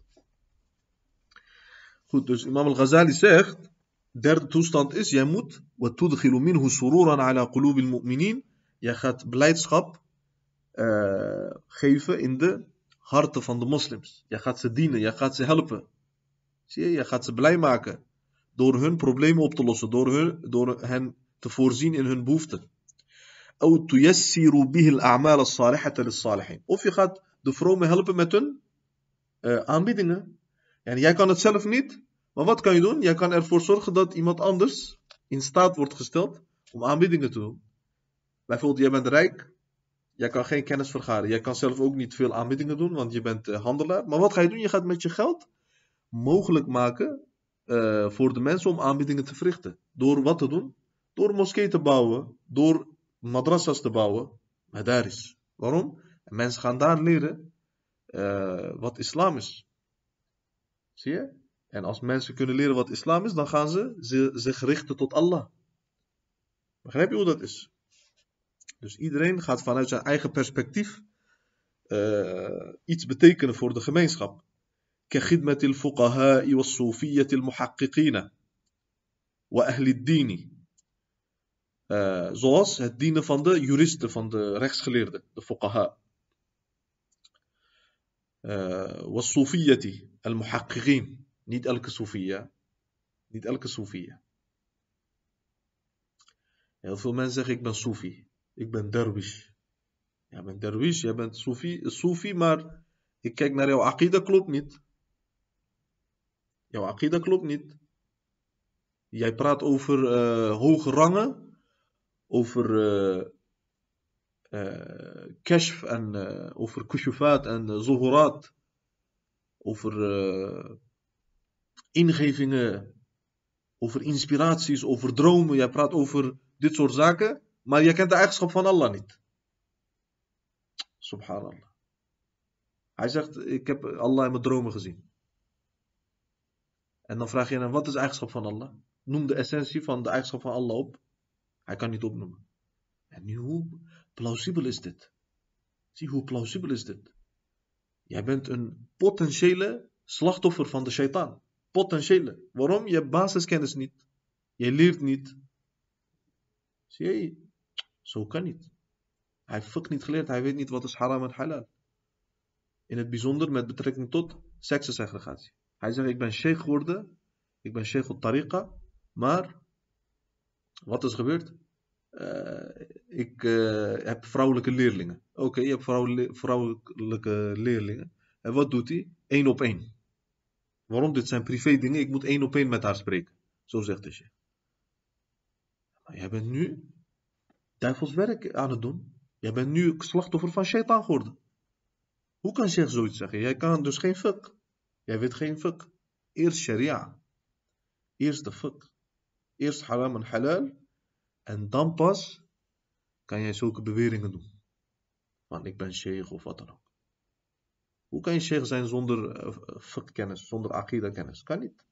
Goed, dus Imam al-Ghazali zegt, derde toestand is, jij moet, وَتُدْخِلُ مِنْهُ سُرُورًا عَلَى قُلُوبِ الْمُؤْمِنِينَ Jij gaat blijdschap uh, geven in de harten van de moslims. Je gaat ze dienen, je gaat ze helpen. Zie je, je gaat ze blij maken. Door hun problemen op te lossen, door, hun, door hen te voorzien in hun behoeften. Of je gaat de vromen helpen met hun uh, aanbiedingen. En jij kan het zelf niet, maar wat kan je doen? Jij kan ervoor zorgen dat iemand anders in staat wordt gesteld om aanbiedingen te doen. Bijvoorbeeld, jij bent rijk, Jij kan geen kennis vergaren. Jij kan zelf ook niet veel aanbiedingen doen, want je bent uh, handelaar. Maar wat ga je doen? Je gaat met je geld mogelijk maken uh, voor de mensen om aanbiedingen te verrichten. Door wat te doen? Door moskee te bouwen, door madrassas te bouwen. Maar daar is. Waarom? En mensen gaan daar leren uh, wat islam is. Zie je? En als mensen kunnen leren wat islam is, dan gaan ze zich richten tot Allah. Begrijp je hoe dat is? Dus iedereen gaat vanuit zijn eigen perspectief uh, iets betekenen voor de gemeenschap. كخدمة الفقهاء والصوفية المحققين وأهل الدين uh, zoals het dienen van de juristen, van de rechtsgeleerden, de fuqaha. Uh, والصوفية المحققين niet elke soefia niet elke soefia heel veel mensen zeggen ik ben soefi ik ben derwish. Jij bent derwish, jij bent Soefi, maar ik kijk naar jouw akida, klopt niet. Jouw akida klopt niet. Jij praat over uh, hoge rangen, over uh, en over kushufat en zohorat, over ingevingen, over inspiraties, over dromen. Jij praat over dit soort zaken. Maar je kent de eigenschap van Allah niet. Subhanallah. Hij zegt, ik heb Allah in mijn dromen gezien. En dan vraag je hem, wat is de eigenschap van Allah? Noem de essentie van de eigenschap van Allah op. Hij kan niet opnoemen. En nu, hoe plausibel is dit? Zie, hoe plausibel is dit? Jij bent een potentiële slachtoffer van de shaitaan. Potentiële. Waarom? Je basiskennis niet. Je leert niet. Zie je? Zo kan niet. Hij heeft niet geleerd, hij weet niet wat is haram en halal. In het bijzonder met betrekking tot seksensegregatie. Hij zegt, ik ben sheikh geworden, ik ben sheikh op tariqa, maar wat is gebeurd? Uh, ik uh, heb vrouwelijke leerlingen. Oké, je hebt vrouw, vrouwelijke leerlingen. En wat doet hij? Eén op één. Waarom? Dit zijn privé dingen, ik moet één op één met haar spreken. Zo zegt de sheikh. Maar jij bent nu duivels werk aan het doen. Jij bent nu slachtoffer van shaitan geworden. Hoe kan je zoiets zeggen? Jij kan dus geen fuck. Jij weet geen fuck. Eerst sharia. Eerst de fuck. Eerst haram en halal. En dan pas kan jij zulke beweringen doen. Want ik ben sheikh of wat dan ook. Hoe kan je sheikh zijn zonder uh, kennis, zonder akida kennis? Kan niet.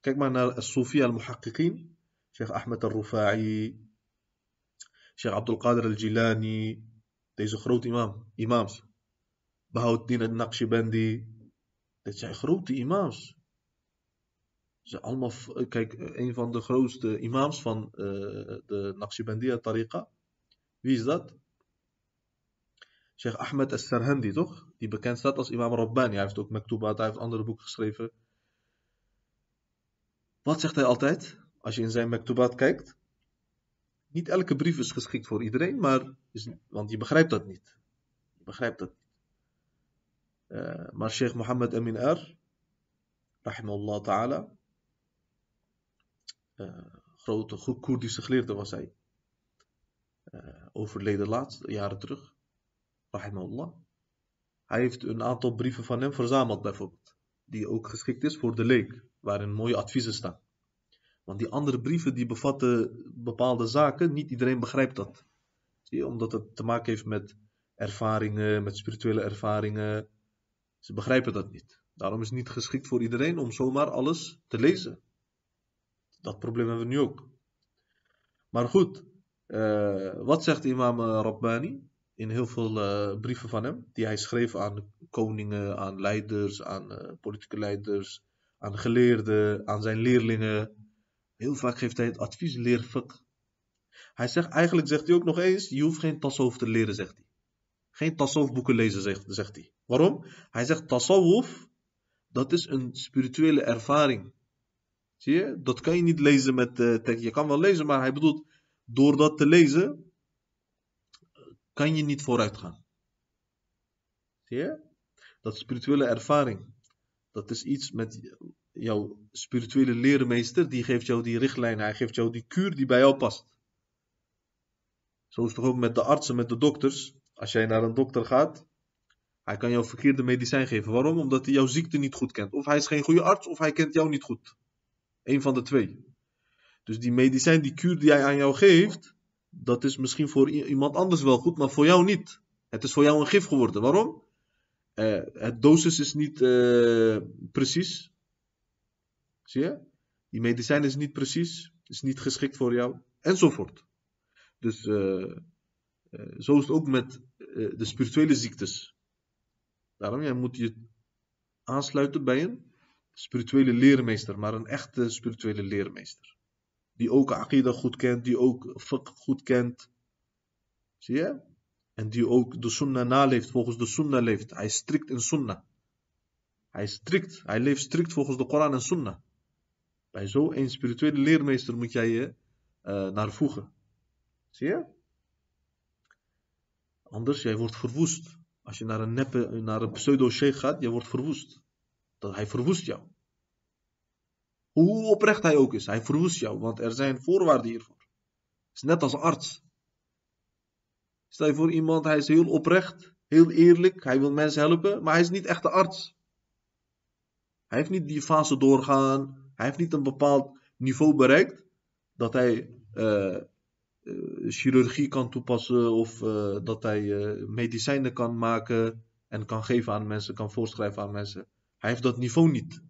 Kijk maar naar Sufi al-Muhaqqiqin. Sheikh Ahmed al-Rufa'i, Sheikh Abdul Qadir al-Jilani, deze grote imam, imams. Bahauddin al-Naqshbandi. Dit zijn grote imams. Ze allemaal, kijk, een van de grootste imams van uh, de Naqshbandiya tariqa. Wie is dat? Sheikh Ahmed al-Sarhandi, toch? Die bekend staat als imam Rabbani. Hij heeft ook Maktubat, hij heeft andere boeken geschreven. Wat zegt hij altijd? Als je in zijn Maktubat kijkt. Niet elke brief is geschikt voor iedereen, maar is, want je begrijpt dat niet. Je begrijpt dat niet. Uh, maar Sheikh Mohammed Amin R, rahimahullah ta'ala, uh, grote Koerdische geleerde was hij. Uh, overleden laatst, jaren terug. rahimahullah. Hij heeft een aantal brieven van hem verzameld bijvoorbeeld. Die ook geschikt is voor de leek, waarin mooie adviezen staan. Want die andere brieven die bevatten bepaalde zaken, niet iedereen begrijpt dat. Zie je, omdat het te maken heeft met ervaringen, met spirituele ervaringen. Ze begrijpen dat niet. Daarom is het niet geschikt voor iedereen om zomaar alles te lezen. Dat probleem hebben we nu ook. Maar goed, uh, wat zegt imam eh, Rabbani in heel veel uh, brieven van hem, die hij schreef aan koningen, aan leiders, aan politieke leiders, aan geleerden, aan zijn leerlingen. Heel vaak geeft hij het advies leer. Hij zegt, eigenlijk zegt hij ook nog eens, je hoeft geen tasawuf te leren, zegt hij. Geen tasawuf boeken lezen, zegt, zegt hij. Waarom? Hij zegt, tasawuf, dat is een spirituele ervaring. Zie je? Dat kan je niet lezen met uh, tekst. Je kan wel lezen, maar hij bedoelt, door dat te lezen, kan je niet vooruit gaan. Zie je? Dat spirituele ervaring. Dat is iets met jouw spirituele leermeester. Die geeft jou die richtlijn. Hij geeft jou die kuur die bij jou past. Zo is het ook met de artsen, met de dokters. Als jij naar een dokter gaat, hij kan jou verkeerde medicijn geven. Waarom? Omdat hij jouw ziekte niet goed kent. Of hij is geen goede arts, of hij kent jou niet goed. Eén van de twee. Dus die medicijn, die kuur die hij aan jou geeft, dat is misschien voor iemand anders wel goed, maar voor jou niet. Het is voor jou een gif geworden. Waarom? Uh, het dosis is niet uh, precies. Zie je? Die medicijn is niet precies, is niet geschikt voor jou, enzovoort. Dus uh, zo is het ook met de spirituele ziektes. Daarom, jij moet je aansluiten bij een spirituele leermeester, maar een echte spirituele leermeester. Die ook Aqidah goed kent, die ook fiqh goed kent. Zie je? En die ook de sunnah naleeft, volgens de sunnah leeft. Hij is strikt in sunnah. Hij is strikt, hij leeft strikt volgens de Koran en sunnah. Bij zo'n spirituele leermeester moet jij je uh, naar voegen. Zie je? Anders, jij wordt verwoest. Als je naar een neppe, naar een pseudo-sheikh gaat, je wordt verwoest. Dat hij verwoest jou. Hoe oprecht hij ook is, hij verwoest jou, want er zijn voorwaarden hiervoor. Het is net als arts. Stel je voor iemand, hij is heel oprecht, heel eerlijk, hij wil mensen helpen, maar hij is niet echt de arts. Hij heeft niet die fase doorgaan, hij heeft niet een bepaald niveau bereikt dat hij uh, uh, chirurgie kan toepassen of uh, dat hij medicijnen kan maken en kan geven aan mensen, kan voorschrijven aan mensen. Hij heeft dat niveau niet.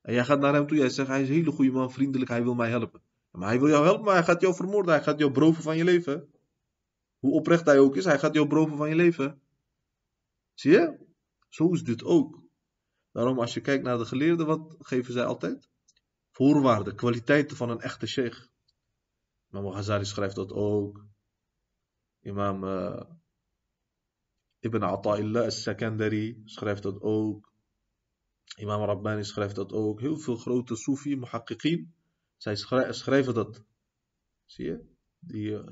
En jij gaat naar hem toe, jij zegt, hij is een hele goede man, vriendelijk, hij wil mij helpen. Maar hij wil jou helpen, maar hij gaat jou vermoorden, hij gaat jou beroven van je leven. Hoe oprecht hij ook is, hij gaat jou beroven van je leven. Zie je? Zo is dit ook. Daarom, als je kijkt naar de geleerden, wat geven zij altijd? Voorwaarden, kwaliteiten van een echte sheikh. Imam Ghazali schrijft dat ook. Imam uh, Ibn Ata'illah al-Sakandari schrijft dat ook. Imam Rabbani schrijft dat ook. Heel veel grote Sufi, muhaqqiqin, zij schrijven dat. Zie je? Die uh,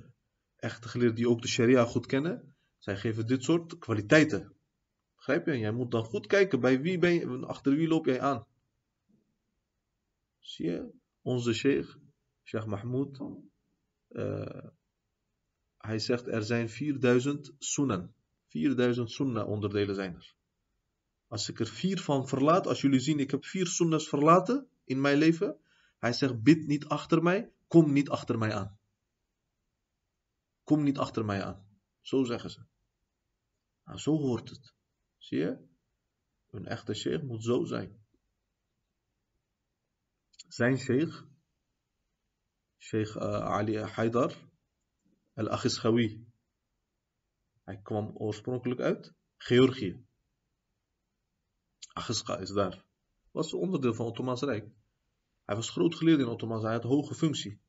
echte geleerden die ook de sharia goed kennen, zij geven dit soort kwaliteiten. Begrijp je? Jij moet dan goed kijken bij wie ben je, achter wie loop jij aan. Zie je? Onze sheikh, Sheikh Mahmoud, uh, hij zegt er zijn 4000 sunan. 4000 sunnah onderdelen zijn er. Als ik er vier van verlaat, als jullie zien, ik heb vier sunnahs verlaten in mijn leven. Hij zegt, bid niet achter mij, kom niet achter mij aan. Kom niet achter mij aan. Zo zeggen ze. Nou, zo hoort het. Zie je? Een echte sheikh moet zo zijn. Zijn sheikh, Sheikh uh, Ali Haidar al-Akhischawi. Hij kwam oorspronkelijk uit Georgië. Agischa is daar. Was onderdeel van het Ottomaans Rijk. Hij was groot geleerd in Ottomaans, hij had hoge functie.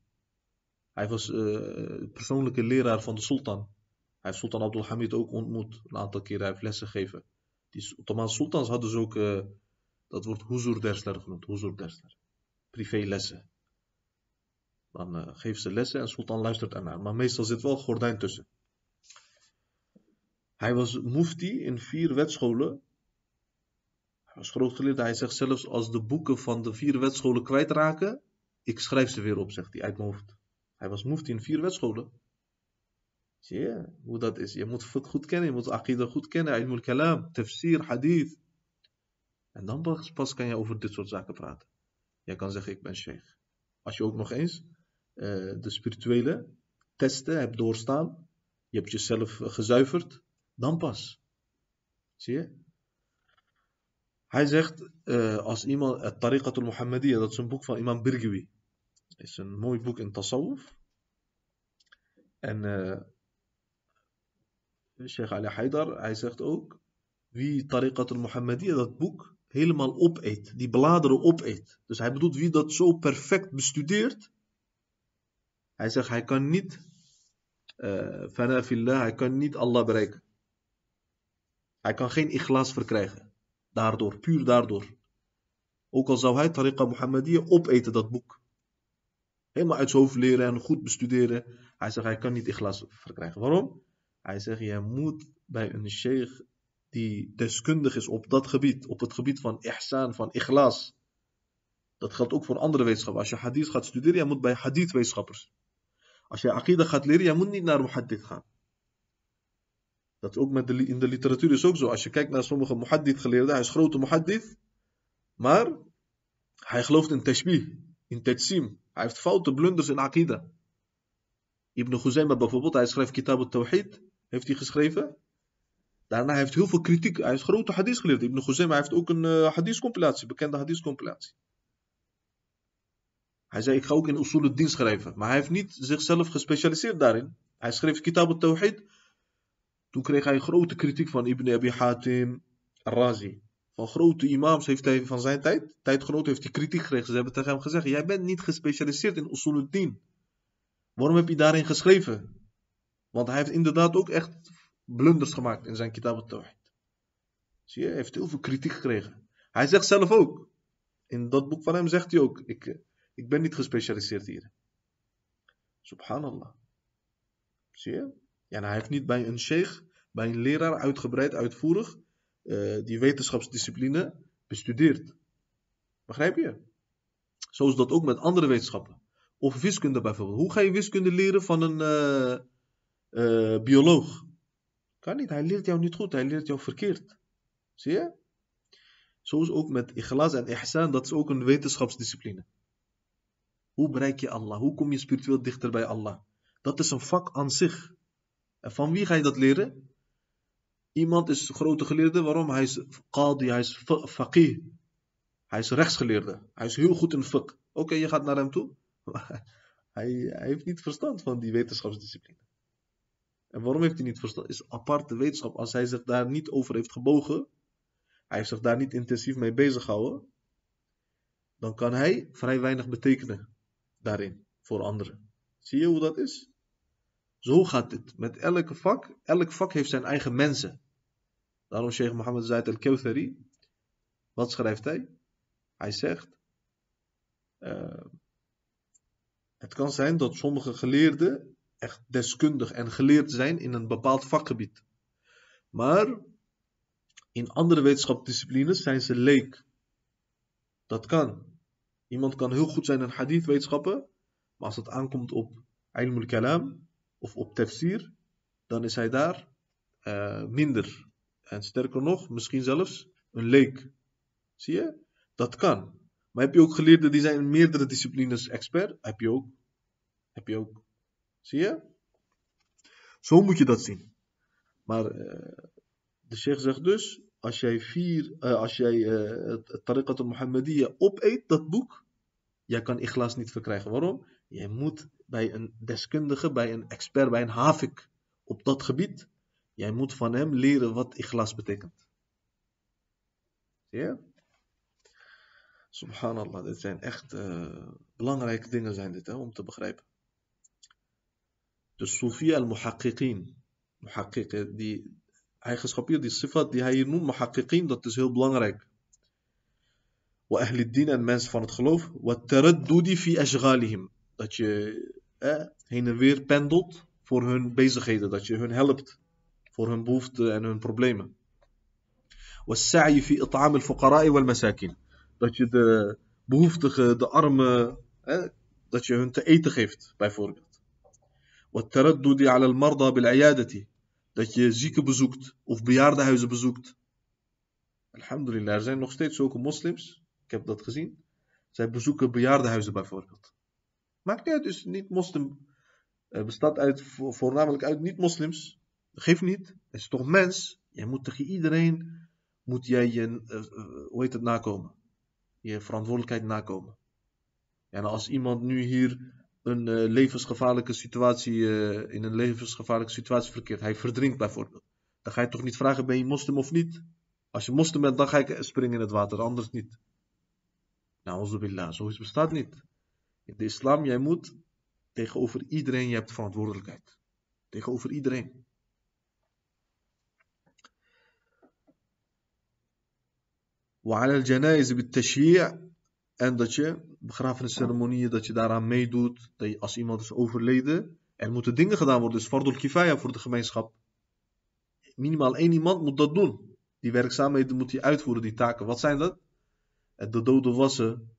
Hij was uh, persoonlijke leraar van de sultan. Hij heeft sultan Abdul Hamid ook ontmoet. Een aantal keren hij heeft lessen gegeven. Die Ottomaanse sultans hadden dus ook, uh, dat wordt huzur dersler genoemd. Huzur dersler. Privélessen. Dan uh, geeft ze lessen en sultan luistert ernaar. Maar meestal zit wel gordijn tussen. Hij was mufti in vier wetscholen als grootgeleerde, hij zegt zelfs als de boeken van de vier wetscholen kwijtraken, ik schrijf ze weer op, zegt hij uit mijn hoofd. Hij was mufti in vier wetscholen. Zie je hoe dat is? Je moet fiqh goed kennen, je moet aqidah goed kennen, ilm kalam, tafsir, hadith. En dan pas, kan je over dit soort zaken praten. Jij kan zeggen, ik ben sheikh. Als je ook nog eens uh, de spirituele testen hebt doorstaan, je hebt jezelf gezuiverd, dan pas. Zie je? Hij zegt, uh, als iemand, het Tariqatul Muhammadiyya, dat is een boek van Imam Birgiwi. is een mooi boek in Tasawwuf. En Sheikh Ali Haidar, hij zegt ook, wie Tariqatul Muhammadiyya, dat boek, helemaal opeet, die bladeren opeet. Dus hij bedoelt wie dat zo perfect bestudeert. Hij zegt, hij kan niet, uh, hij kan niet Allah bereiken. Hij kan geen ikhlas verkrijgen. Daardoor, puur daardoor. Ook al zou hij Tariqa Muhammadiyya opeten, dat boek. Helemaal uit zijn hoofd leren en goed bestuderen. Hij zegt, hij kan niet ikhlas verkrijgen. Waarom? Hij zegt, je moet bij een sheikh die deskundig is op dat gebied, op het gebied van ihsan, van ikhlas. Dat geldt ook voor andere wetenschappen. Als je hadith gaat studeren, je moet bij hadith-wetenschappers. Als je aqidah gaat leren, je moet niet naar muhaddith gaan. Dat is ook met de, in de literatuur is ook zo. Als je kijkt naar sommige muhaddith geleerden, hij is grote muhaddith, maar hij gelooft in tashbih, in tetsim. Hij heeft foute blunders in aqidah. Ibn Khuzayma bijvoorbeeld, hij schrijft Kitab al-Tawhid, heeft hij geschreven. Daarna heeft hij heel veel kritiek. Hij heeft grote hadith geleerd. Ibn Khuzayma heeft ook een uh, hadith compilatie, bekende hadith compilatie. Hij zei, ik ga ook in Usul al-Din schrijven. Maar hij heeft niet zichzelf gespecialiseerd daarin. Hij schreef Kitab al-Tawhid. Toen kreeg hij grote kritiek van Ibn Abi Hatim al-Razi. Van grote imams heeft hij van zijn tijd, tijdgenoten, heeft hij kritiek gekregen. Ze hebben tegen hem gezegd, jij bent niet gespecialiseerd in Usul al-Din. Waarom heb je daarin geschreven? Want hij heeft inderdaad ook echt blunders gemaakt in zijn Kitab al-Tawhid. Zie je, hij heeft heel veel kritiek gekregen. Hij zegt zelf ook, in dat boek van hem zegt hij ook, ik, ik ben niet gespecialiseerd hier. Subhanallah. Zie je? Ja, hij heeft niet bij een sheikh, bij een leraar uitgebreid, uitvoerig, uh, die wetenschapsdiscipline bestudeerd. Begrijp je? Zo is dat ook met andere wetenschappen. Of wiskunde bijvoorbeeld. Hoe ga je wiskunde leren van een uh, uh, bioloog? Kan niet, hij leert jou niet goed, hij leert jou verkeerd. Zie je? Zo is ook met ikhlas en ihsan, dat is ook een wetenschapsdiscipline. Hoe bereik je Allah? Hoe kom je spiritueel dichter bij Allah? Dat is een vak aan zich. En van wie ga je dat leren? Iemand is grote geleerde. Waarom? Hij is qadi, hij is faqih. Hij is rechtsgeleerde. Hij is heel goed in fiqh. Oké, je gaat naar hem toe. hij, hij, heeft niet verstand van die wetenschapsdiscipline. En waarom heeft hij niet verstand? Is aparte wetenschap. Als hij zich daar niet over heeft gebogen, hij heeft zich daar niet intensief mee bezig gehouden, dan kan hij vrij weinig betekenen daarin voor anderen. Zie je hoe dat is? Zo gaat het. Met elke vak, elk vak heeft zijn eigen mensen. Daarom Sheikh Mohammed Zaid al-Kawthari, wat schrijft hij? Hij zegt, uh, het kan zijn dat sommige geleerden echt deskundig en geleerd zijn in een bepaald vakgebied. Maar in andere wetenschapsdisciplines zijn ze leek. Dat kan. Iemand kan heel goed zijn in hadith-wetenschappen, maar als het aankomt op ilm kalam of op tafsir, dan is hij daar uh, minder. En sterker nog, misschien zelfs een leek. Zie je? Dat kan. Maar heb je ook geleerden die zijn in meerdere disciplines expert? Heb je ook. Heb je ook. Zie je? Zo moet je dat zien. Maar uh, de sheikh zegt dus, als jij, vier, uh, als jij uh, Tariqat al-Muhammadiyya opeet, dat boek, jij kan ikhlas niet verkrijgen. Waarom? Jij moet bij een deskundige, bij een expert, bij een havik op dat gebied, jij moet van hem leren wat ikhlas betekent. Zie je? Subhanallah, dit zijn echt belangrijke dingen zijn dit, hè, om te begrijpen de Sofi al-Muhaqqiqin. Eh, die eigenschap hier, die sifat die hij hier noemt, Muhaqqiqin, dat is heel belangrijk. Wa ahlid en mensen van het geloof. Wa taraddudi fi ashghalihim. Dat je eh, heen en weer pendelt voor hun bezigheden. Dat je hun helpt voor hun behoeften en hun problemen. Wa sa'i fi it'am al-fuqara'i wal masakin. Dat je de behoeftigen, de armen, eh, dat je hun te eten geeft, bijvoorbeeld. والتردد على المرضى بالعيادة dat je zieken bezoekt of bejaardenhuizen bezoekt. Alhamdulillah, er zijn nog steeds zulke moslims, ik heb dat gezien. Zij bezoeken bejaardenhuizen bijvoorbeeld. Maakt niet uit, dus niet moslim uh, bestaat uit, voornamelijk uit niet-moslims. Dat geeft niet. Het is toch mens. Jij moet tegen iedereen, moet jij je, uh, hoe heet het, nakomen. Je verantwoordelijkheid nakomen. En als iemand nu hier een uh, levensgevaarlijke situatie, in een levensgevaarlijke situatie verkeert, hij verdrinkt bijvoorbeeld. Dan ga je toch niet vragen, ben je moslim of niet? Als je moslim bent, dan ga ik springen in het water, anders niet. Nou, billah, zoiets bestaat niet. In de islam, jij moet tegenover iedereen, je hebt verantwoordelijkheid. Tegenover iedereen. وعلى الجنائز بالتشييع en dat je begrafenisceremonieën, dat je daaraan meedoet, dat je, als iemand is overleden, er moeten dingen gedaan worden, dus fardul kifaya voor de gemeenschap. Minimaal één iemand moet dat doen. Die werkzaamheden moet hij uitvoeren, die taken. Wat zijn dat? De dode wassen,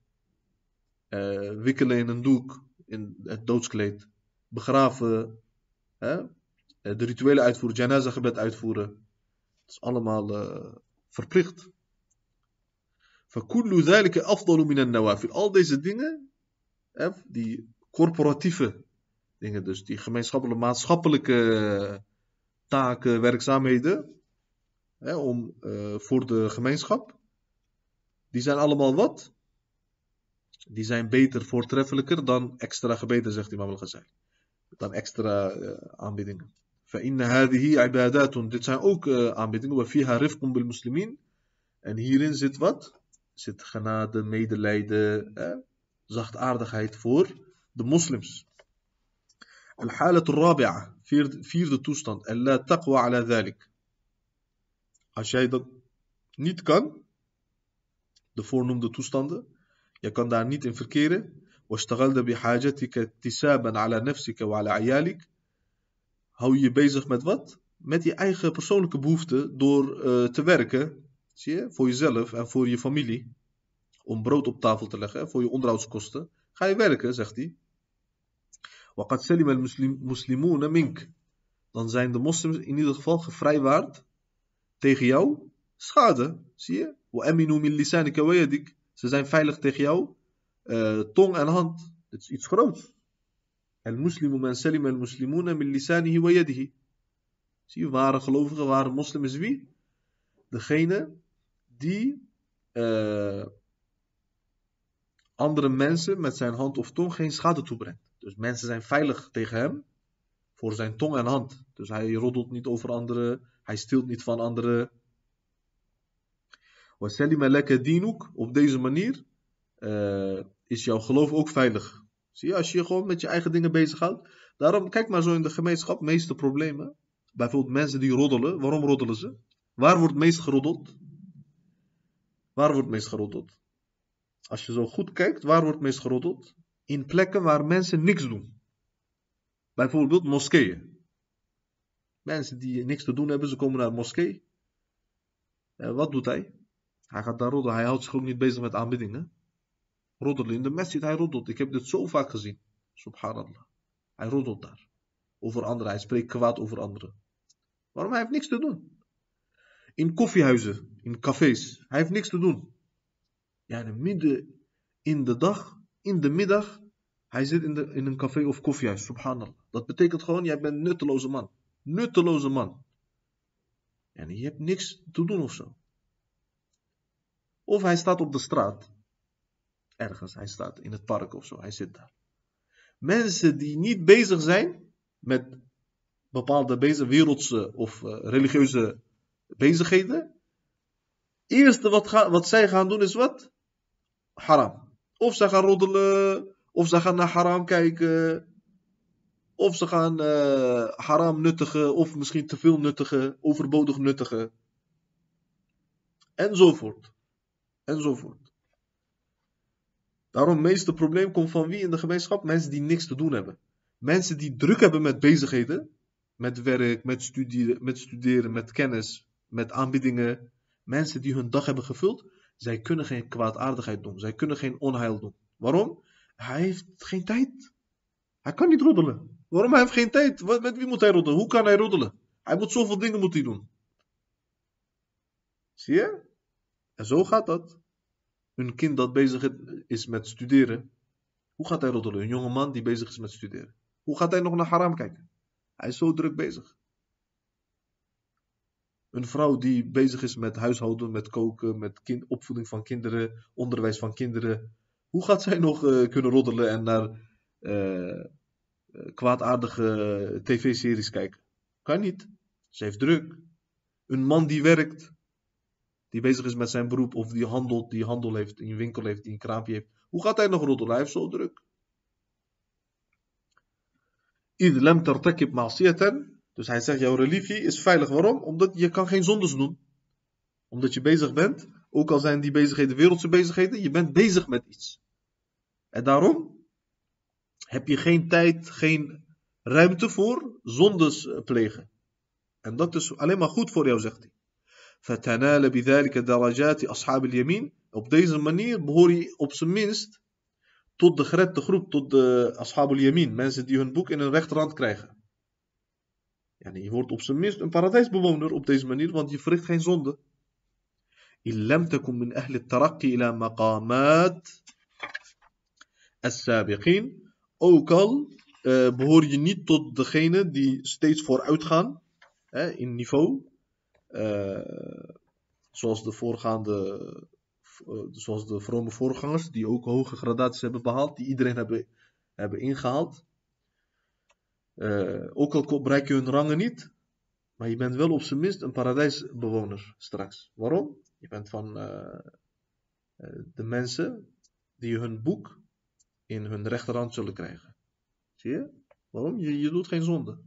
uh, wikkelen in een doek, in het doodskleed, begraven, hè? Eh, de rituele uitvoeren, janaza gebed uitvoeren. Dat is allemaal uh, verplicht. فكل ذلك أفضل من النوافل. Al deze dingen, hè, die corporatieve dingen, dus die gemeenschappelijke, maatschappelijke taken, werkzaamheden, hè, om, uh, voor de gemeenschap, die zijn allemaal wat? Die zijn beter, voortreffelijker dan extra gebeden, zegt Imam al-Ghazali. Dan extra uh, aanbiedingen. فإن هذه عبادات. Dit zijn ook uh, aanbiedingen. وفيها رفق بالمسلمين. En hierin zit wat? Zit genade, medelijden, eh, zachtaardigheid voor de moslims. الحالة الرابعة vierde toestand. ألا تقوى على ذلك. Als jij dat niet kan, de voornoemde toestanden, je kan daar niet in verkeren. واشتغلت بحاجتك اكتسابا على نفسك وعلى عيالك. Hou je bezig met wat? Met je eigen persoonlijke behoeften door uh, te werken. Zie je? Voor jezelf en voor je familie. Om brood op tafel te leggen, voor je onderhoudskosten. Ga je werken, zegt hij. Waqad salim al-muslimoon mink. Dan zijn de moslims in ieder geval gevrijwaard tegen jou schade. Zie je? Wa aminu min lisanika. Ze zijn veilig tegen jou, eh, tong en hand. Het is iets groots. Al-muslimu man Selim al-muslimuna min lisanihi wa yadihi. Zie je, ware gelovigen, ware moslim is wie? Degene die eh, andere mensen met zijn hand of tong geen schade toebrengt. Dus mensen zijn veilig tegen hem voor zijn tong en hand. Dus hij roddelt niet over anderen, hij stilt niet van anderen. Lekker dinuk, op deze manier eh, is jouw geloof ook veilig. Zie je, als je je gewoon met je eigen dingen bezighoudt. Daarom, kijk maar zo in de gemeenschap, meeste problemen. Bijvoorbeeld mensen die roddelen. Waarom roddelen ze? Waar wordt meest geroddeld? Waar wordt meest geroddeld? Als je zo goed kijkt, waar wordt meest geroddeld? In plekken waar mensen niks doen. Bijvoorbeeld moskeeën. Mensen die niks te doen hebben, ze komen naar een moskee. Uh, wat doet hij? Hij gaat daar roddelen. Hij houdt zich ook niet bezig met aanbiddingen. Roddelen in de masjid, hij roddelt. Ik heb dit zo vaak gezien. Subhanallah. Hij roddelt daar. Over anderen. Hij spreekt kwaad over anderen. Waarom? Hij heeft niks te doen. In koffiehuizen, in cafés. Hij heeft niks te doen. Ja, midden in de dag, in de middag. Hij zit in, de, in een café of koffiehuis. Subhanallah. Dat betekent gewoon, jij bent een nutteloze man. Nutteloze man. En je hebt niks te doen of zo. Of hij staat op de straat. Ergens, hij staat in het park of zo, hij zit daar. Mensen die niet bezig zijn met bepaalde bezig, wereldse of uh, religieuze bezigheden. Eerste wat, ga, wat zij gaan doen is wat? Haram. Of ze gaan roddelen, of ze gaan naar haram kijken, of ze gaan uh, haram nuttigen, of misschien te veel nuttigen, overbodig nuttigen. Enzovoort enzovoort. Daarom het meeste probleem komt van wie in de gemeenschap? Mensen die niks te doen hebben. Mensen die druk hebben met bezigheden, met werk, met, met studeren, met kennis, met aanbiedingen. Mensen die hun dag hebben gevuld, zij kunnen geen kwaadaardigheid doen. Zij kunnen geen onheil doen. Waarom? Hij heeft geen tijd. Hij kan niet roddelen. Waarom? Hij heeft geen tijd. Met wie moet hij roddelen? Hoe kan hij roddelen? Hij moet zoveel dingen moet hij doen. Zie je? En zo gaat dat. Een kind dat bezig is met studeren. Hoe gaat hij roddelen? Een jonge man die bezig is met studeren. Hoe gaat hij nog naar haram kijken? Hij is zo druk bezig. Een vrouw die bezig is met huishouden, met koken, met opvoeding van kinderen, onderwijs van kinderen. Hoe gaat zij nog uh, kunnen roddelen en naar uh, kwaadaardige tv-series kijken? Kan niet. Ze heeft druk. Een man die werkt, die bezig is met zijn beroep, of die handelt, die handel heeft, die een winkel heeft, die een kraampje heeft. Hoe gaat hij nog roddelen? Hij heeft zo druk. Lam tartakib ma'siyatan dus hij zegt, jouw religie is veilig. Waarom? Omdat je kan geen zondes doen. Omdat je bezig bent, ook al zijn die bezigheden wereldse bezigheden, je bent bezig met iets. En daarom heb je geen tijd, geen ruimte voor zondes eh, plegen. En dat is alleen maar goed voor jou, zegt hij. Op deze manier behoor je op zijn minst tot de geredde groep, tot de ashab al-yamin. Mensen die hun boek in hun rechterhand krijgen. Yani je wordt op zijn minst een paradijsbewoner op deze manier, want je verricht geen zonde. إن تكن من أهل الترقي إلى مقامات السابقين ook al uh, behoor je niet tot degene die steeds vooruit gaan hè, in niveau uh, zoals de voorgaande uh, zoals de vrome voorgangers die ook hoge gradaties hebben behaald die iedereen hebben, hebben ingehaald uh, ook al bereik je hun rangen niet, maar je bent wel op zijn minst een paradijsbewoner straks. Waarom? Je bent van uh, de mensen die hun boek in hun rechterhand zullen krijgen. Zie je? Waarom? Je, je doet geen zonde.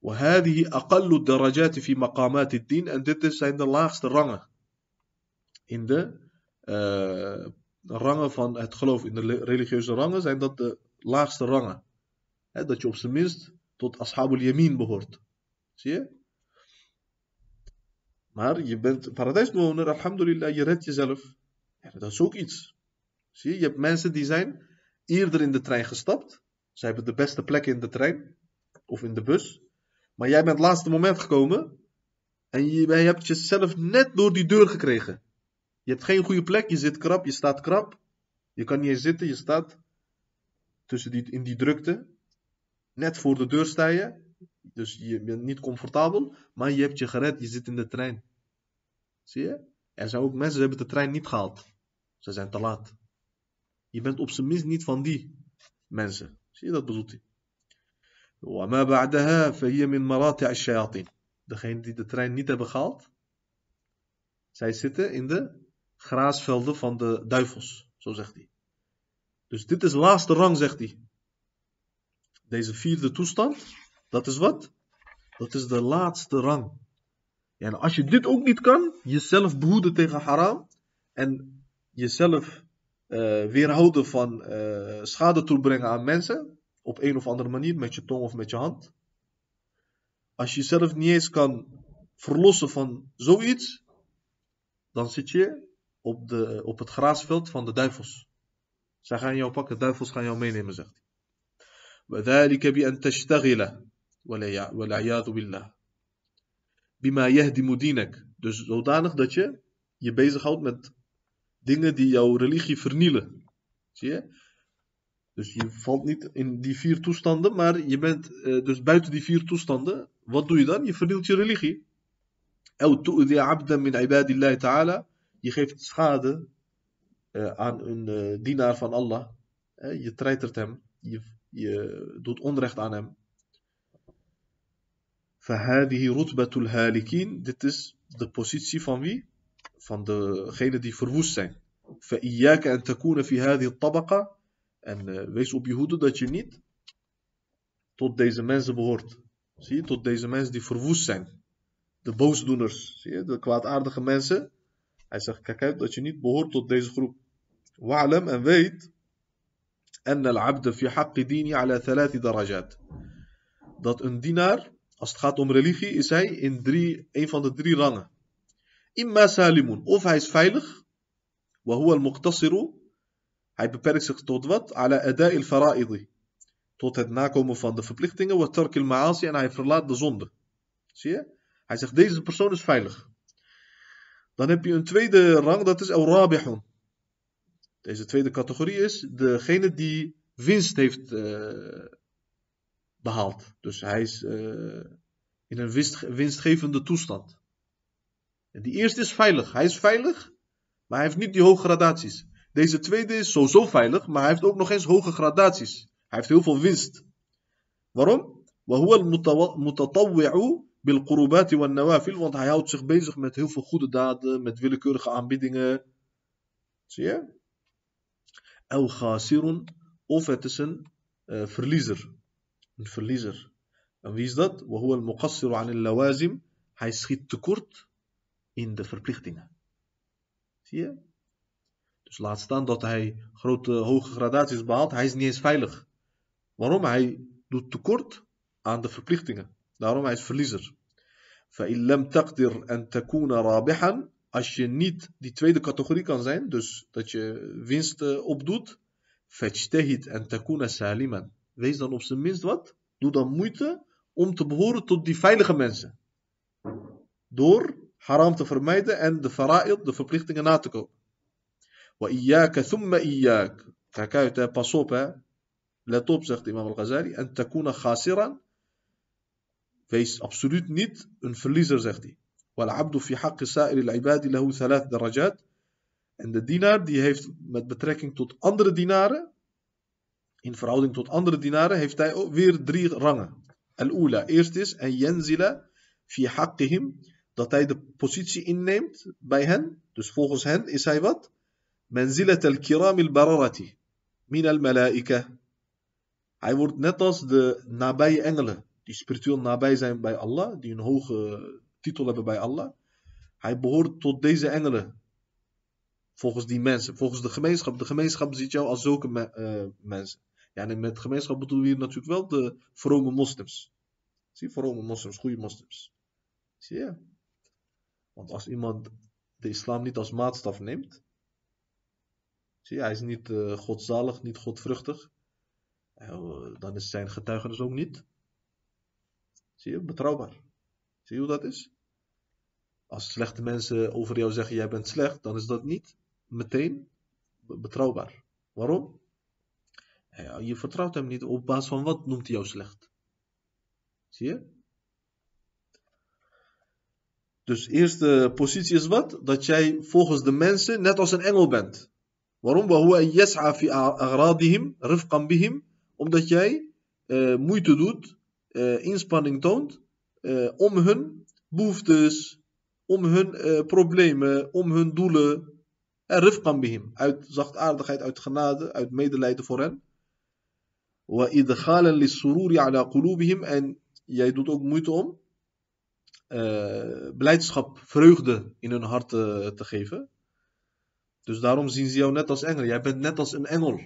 وهذه أقل الدرجات في مقامات الدين en dit zijn de laagste rangen in de uh, rangen van het geloof in de religieuze rangen zijn dat de laagste rangen dat je op zijn minst tot Ashabul Yamin behoort. Zie je? Maar je bent paradijsbewoner, alhamdulillah, je redt jezelf. Ja, dat is ook iets. Zie je? Je hebt mensen die zijn eerder in de trein gestapt. Zij hebben de beste plek in de trein. Of in de bus. Maar jij bent het laatste moment gekomen. En je, je hebt jezelf net door die deur gekregen. Je hebt geen goede plek, je zit krap, je staat krap. Je kan niet eens zitten, je staat tussen die, in die drukte net voor de deur sta je. Dus je bent niet comfortabel, maar je hebt je gered, je zit in de trein. Zie je? Er zijn ook mensen die hebben de trein niet gehaald. Ze zijn te laat. Je bent op zijn minst niet van die mensen. Zie je, dat bedoelt hij. وما بعدها فهي من مراتع الشياطين. Degene die de trein niet hebben gehaald, zij zitten in de graasvelden van de duivels, zo zegt hij. Dus dit is laatste rang, zegt hij. Deze vierde toestand, dat is wat? Dat is de laatste rang. En als je dit ook niet kan, jezelf behoeden tegen haram en jezelf uh, weerhouden van uh, schade toebrengen aan mensen, op een of andere manier, met je tong of met je hand. Als je jezelf niet eens kan verlossen van zoiets, dan zit je op, de, op het graasveld van de duivels. Zij gaan jou pakken, duivels gaan jou meenemen, zegt hij. وذلك بأن تشتغل والعياذ بالله بما يهدم دينك dus zodanig dat je je bezighoudt met dingen die jouw religie vernielen zie je dus je valt niet in die vier toestanden maar je bent uh, dus buiten die vier toestanden wat doe je dan je vernielt je religie أو تؤذي عبدا من عباد الله تعالى je geeft schade uh, aan een uh, dienaar van Allah je treitert hem je je doet onrecht aan hem. فهذه رتبة الهالكين dit is de positie van wie? van degenen die verwoest zijn فإياك أن تكون في هذه الطبقة en uh, wees op je hoede dat je niet tot deze mensen behoort zie je, tot deze mensen die verwoest zijn de boosdoeners, zie je, de kwaadaardige mensen hij zegt, kijk uit dat je niet behoort tot deze groep wa'lam en weet en al-abd fi haqqi dini ala thalathi darajat. Dat een dienaar, als het gaat om religie, is hij in drie, een van de drie rangen. Imma salimun. Of hij is veilig. Wa huwa al-muqtasiru. Hij beperkt zich tot wat? Ala ada'i al-fara'idi. Tot het nakomen van de verplichtingen. Wa tark al-ma'asi. En hij verlaat de zonde. Zie je? Hij zegt, deze persoon is veilig. Dan heb je een tweede rang, dat is al-rabihun. Deze tweede categorie is degene die winst heeft eh, behaald. Dus hij is eh, in een winstgevende toestand. En die eerste is veilig. Hij is veilig, maar hij heeft niet die hoge gradaties. Deze tweede is sowieso veilig, maar hij heeft ook nog eens hoge gradaties. Hij heeft heel veel winst. Waarom? Want hij houdt zich bezig met heel veel goede daden, met willekeurige aanbiedingen. Zie je? El khasirun of het is een uh, verliezer. Is dat? وهو المقصر عن اللوازم. Hij schiet tekort in de verplichtingen. Zie je? Dus laat staan dat hij grote, hoge gradaties behaalt. Hij is niet eens veilig. Waarom? Hij doet tekort aan de verplichtingen. Daarom hij is verliezer. فَإِن لَمْ تَقْدِرْ أَن تَكُونَ رَابِحًا Als je niet die tweede categorie kan zijn, dus dat je winst eh, opdoet, fajtahid en takuna saliman. Wees dan op zijn minst wat? Doe dan moeite om te behoren tot die veilige mensen. Door haram te vermijden en de fara'id, de verplichtingen na te komen. Wa iyyaka thumma iyyak. Kijk uit, pas op. Let op, zegt Imam al-Ghazali. En takuna khasiran. Wees absoluut niet een verliezer, zegt hij. والعبد في حق سائر العباد له ثلاث درجات. En de dienaar die heeft met betrekking tot andere dienaren, in verhouding tot andere dienaren, heeft hij weer drie rangen. Al-Ula, eerst is, en yenzila fi haqqihim, dat hij de positie inneemt bij hen. Dus volgens hen is hij wat? Menzilat al-kiram al-bararati min al-malaika. Hij wordt net als de nabije engelen, die spiritueel nabij zijn bij Allah, die een hoge titel hebben bij Allah. Hij behoort tot deze engelen. Volgens die mensen, volgens de gemeenschap. De gemeenschap ziet jou als zulke me uh, mensen. Ja, en met gemeenschap bedoelen we hier natuurlijk wel de vrome moslims. Zie vrome moslims, goede moslims. Zie je? Want als iemand de islam niet als maatstaf neemt, zie je, hij is niet uh, godzalig, niet godvruchtig, uh, dan is zijn getuigenis ook niet, zie je, betrouwbaar. Zie dat is? Als slechte mensen over jou zeggen, jij bent slecht, dan is dat niet meteen betrouwbaar. Waarom? Ja, je vertrouwt hem niet. Op basis van wat noemt hij jou slecht? Zie je? Dus eerste positie is wat? Dat jij volgens de mensen net als een engel bent. Waarom? Omdat jij uh, moeite doet, uh, inspanning toont uh, om hun behoeftes, om hun problemen, om hun doelen. Rifqan bihim. Uit zachtaardigheid, uit genade, uit medelijden voor hen. En jij doet ook moeite om uh, blijdschap, vreugde in hun hart te geven. Dus daarom zien ze jou net als engel. Jij bent net als een engel.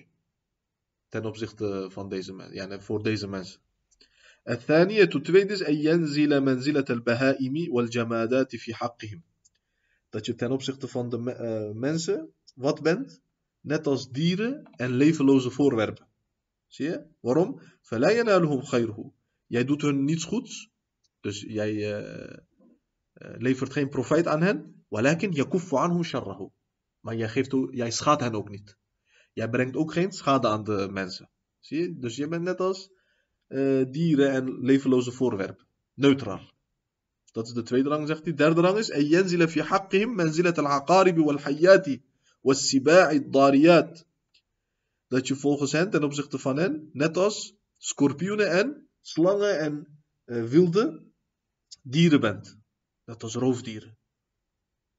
Ten opzichte van deze mensen. Ja, voor deze mensen. الثانية tweede is أن ينزل منزلة البهائم والجمادات في حقهم. Dat je ten opzichte van de uh, mensen wat bent, net als dieren en levenloze voorwerpen. Zie je? Waarom? فلا ينالهم خيره. Jij doet hun niets goeds, dus jij uh, levert geen profijt aan hen. Walakin yakuffu anhum sharrahu. Maar jij, geeft, jij schaadt hen ook niet. Jij brengt ook geen schade aan de mensen. Zie je? Dus je bent net als uh, dieren en levenloze voorwerpen. Neutraal. Dat is de tweede rang, zegt hij. Derde rang is: ينزل في حقهم منزلة العقارب والحيات والسباع الضاريات. Dat je volgens hen ten opzichte van hen, net als scorpioenen en slangen en uh, wilde dieren bent. Net als roofdieren.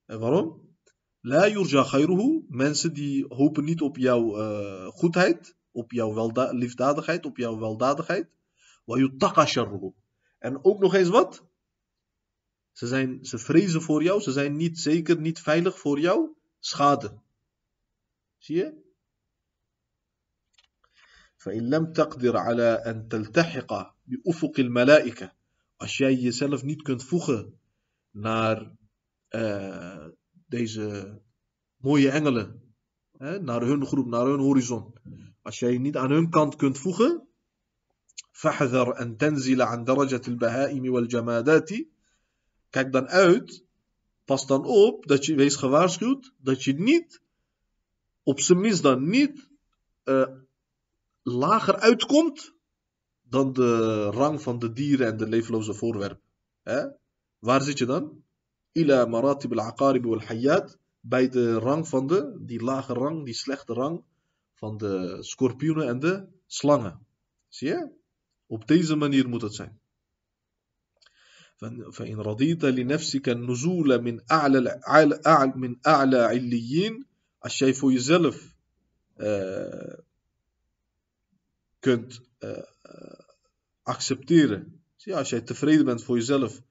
En waarom? La yurja khayruhu. Mensen die hopen niet op jouw uh, goedheid, op jouw liefdadigheid, op jouw weldadigheid. Wa yutaqa sharruhu. En ook nog eens wat? Ze, zijn, ze vrezen voor jou, ze zijn niet zeker, niet veilig voor jou. Schade. Zie je? فإن لم تقدر على أن تلتحق بأفق الملائكة als jij jezelf niet kunt voegen naar uh, deze mooie engelen, hè, naar hun groep, naar hun horizon. Als jij je niet aan hun kant kunt voegen, فاحذر أن تنزل عن درجة البهائم والجمادات Kijk dan uit, pas dan op, dat je, wees gewaarschuwd, dat je niet, op zijn minst dan niet, uh, lager uitkomt dan de rang van de dieren en de leefloze voorwerpen. Hè? Waar zit je dan? Ila maratib al-aqarib wal-hayat. Bij de rang van de, die lage rang, die slechte rang van de scorpioenen en de slangen. Zie je? Op deze manier moet het zijn. فإن رضيت لنفسك النزول من أعلى من أعلى عليين als jij voor jezelf uh, kunt uh, accepteren. Zie, als jij tevreden bent voor jezelf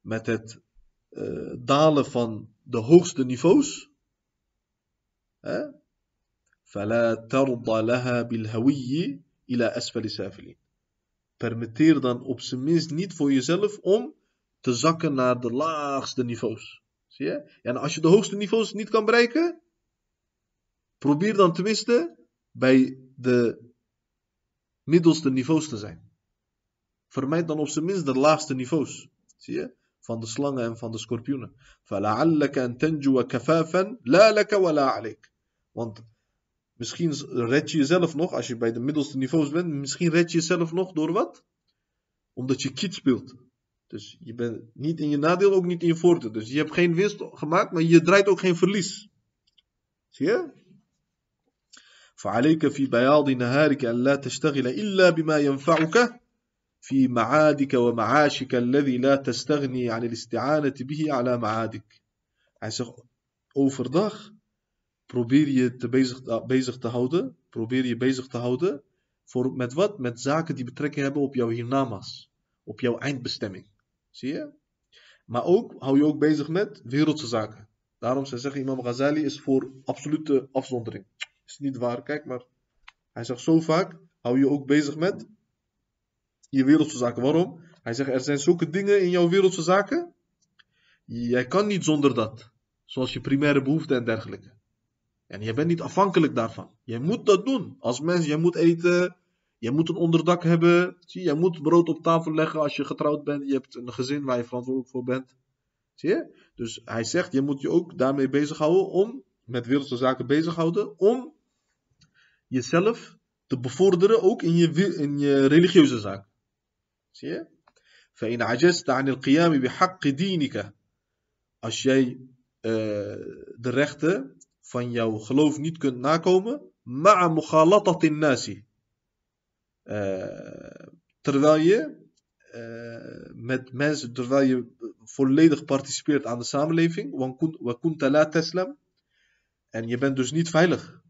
met het uh, dalen van de hoogste niveaus. Hè? فلا ترضى لها بالهوي إلى أسفل سافلين. Permitteer dan op zijn minst niet voor jezelf om te zakken naar de laagste niveaus. Zie je? En als je de hoogste niveaus niet kan bereiken, probeer dan tenminste bij de middelste niveaus te zijn. Vermijd dan op zijn minst de laagste niveaus. Zie je? Van de slangen en van de scorpioenen. فَلَعَلَّكَ أَن تَنْجُوَ كَفَافًا لَا لَكَ وَلَا عَلَيْكَ Want misschien red je jezelf nog, als je bij de middelste niveaus bent, misschien red je jezelf nog door wat? Omdat je kiet speelt. Dus je bent niet in je nadeel, ook niet in je voordeel. Dus je hebt geen winst gemaakt, maar je draait ook geen verlies. Zie je? فعليك في بياض نهارك أن لا تشتغل إلا بما ينفعك في معادك ومعاشك الذي لا تستغني عن الاستعانة به على معادك. Hij zegt, overdag probeer je te bezig, bezig te houden, probeer je bezig te houden voor, met wat? Met zaken die betrekking hebben op jouw hiernamaals, op jouw eindbestemming. Zie je? Maar ook, hou je ook bezig met wereldse zaken. Daarom zij zeggen Imam Ghazali is voor absolute afzondering. Is niet waar, kijk maar. Hij zegt zo vaak, hou je ook bezig met je wereldse zaken. Waarom? Hij zegt, er zijn zulke dingen in jouw wereldse zaken. Jij kan niet zonder dat. Zoals je primaire behoeften en dergelijke. En je bent niet afhankelijk daarvan. Jij moet dat doen. Als mens, jij moet eten, je moet een onderdak hebben. Zie, je moet brood op tafel leggen als je getrouwd bent. Je hebt een gezin waar je verantwoordelijk voor bent. Zie je? Dus hij zegt, je moet je ook daarmee bezighouden om, met wereldse zaken bezighouden, om jezelf te bevorderen ook in je, in je religieuze zaak. Zie je? فإن عجزت عن القيام بحق دينك als jij uh, de rechten van jouw geloof niet kunt nakomen. Ma'a mukhalatatin nasi. Eh, terwijl je eh, met mensen, terwijl je volledig participeert aan de samenleving. teslam. En je bent dus niet veilig.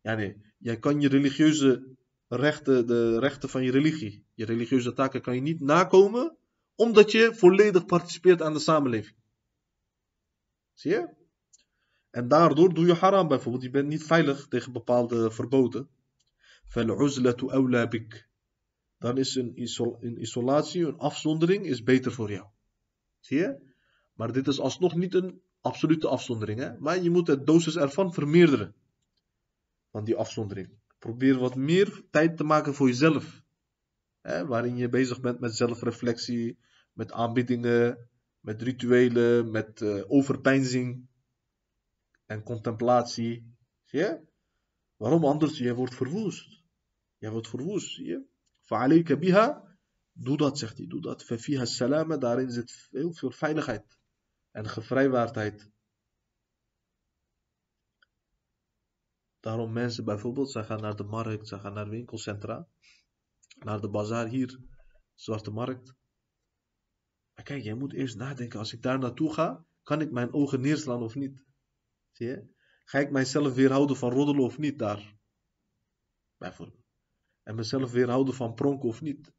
Ja, nee. Jij kan je religieuze rechten, de rechten van je religie, je religieuze taken kan je niet nakomen, omdat je volledig participeert aan de samenleving. Zie je? En daardoor doe je haram bijvoorbeeld. Je bent niet veilig tegen bepaalde verboden. Awla bik. Dan is een, isolatie, een afzondering, is beter voor jou. Zie je? Maar dit is alsnog niet een absolute afzondering. Hè? Maar je moet de dosis ervan vermeerderen. Van die afzondering. Probeer wat meer tijd te maken voor jezelf. Hè? Waarin je bezig bent met zelfreflectie, met aanbiedingen, met rituelen, met uh, overpeinzing en contemplatie. Zie je? Waarom anders? Je wordt verwoest. Je wordt verwoest, zie je? Fa'alayka biha. Doe dat, zegt hij. Doe dat. Fafiha salama. Daarin zit heel veel veiligheid. En gevrijwaardheid. Daarom mensen bijvoorbeeld, ze gaan naar de markt, ze gaan naar winkelcentra. Naar de bazaar hier. Zwarte markt. Maar kijk, jij moet eerst nadenken. Als ik daar naartoe ga, kan ik mijn ogen neerslaan of niet? Ga ik mijzelf weerhouden van roddelen of niet daar? Bijvoorbeeld. En mezelf weerhouden van pronken of niet.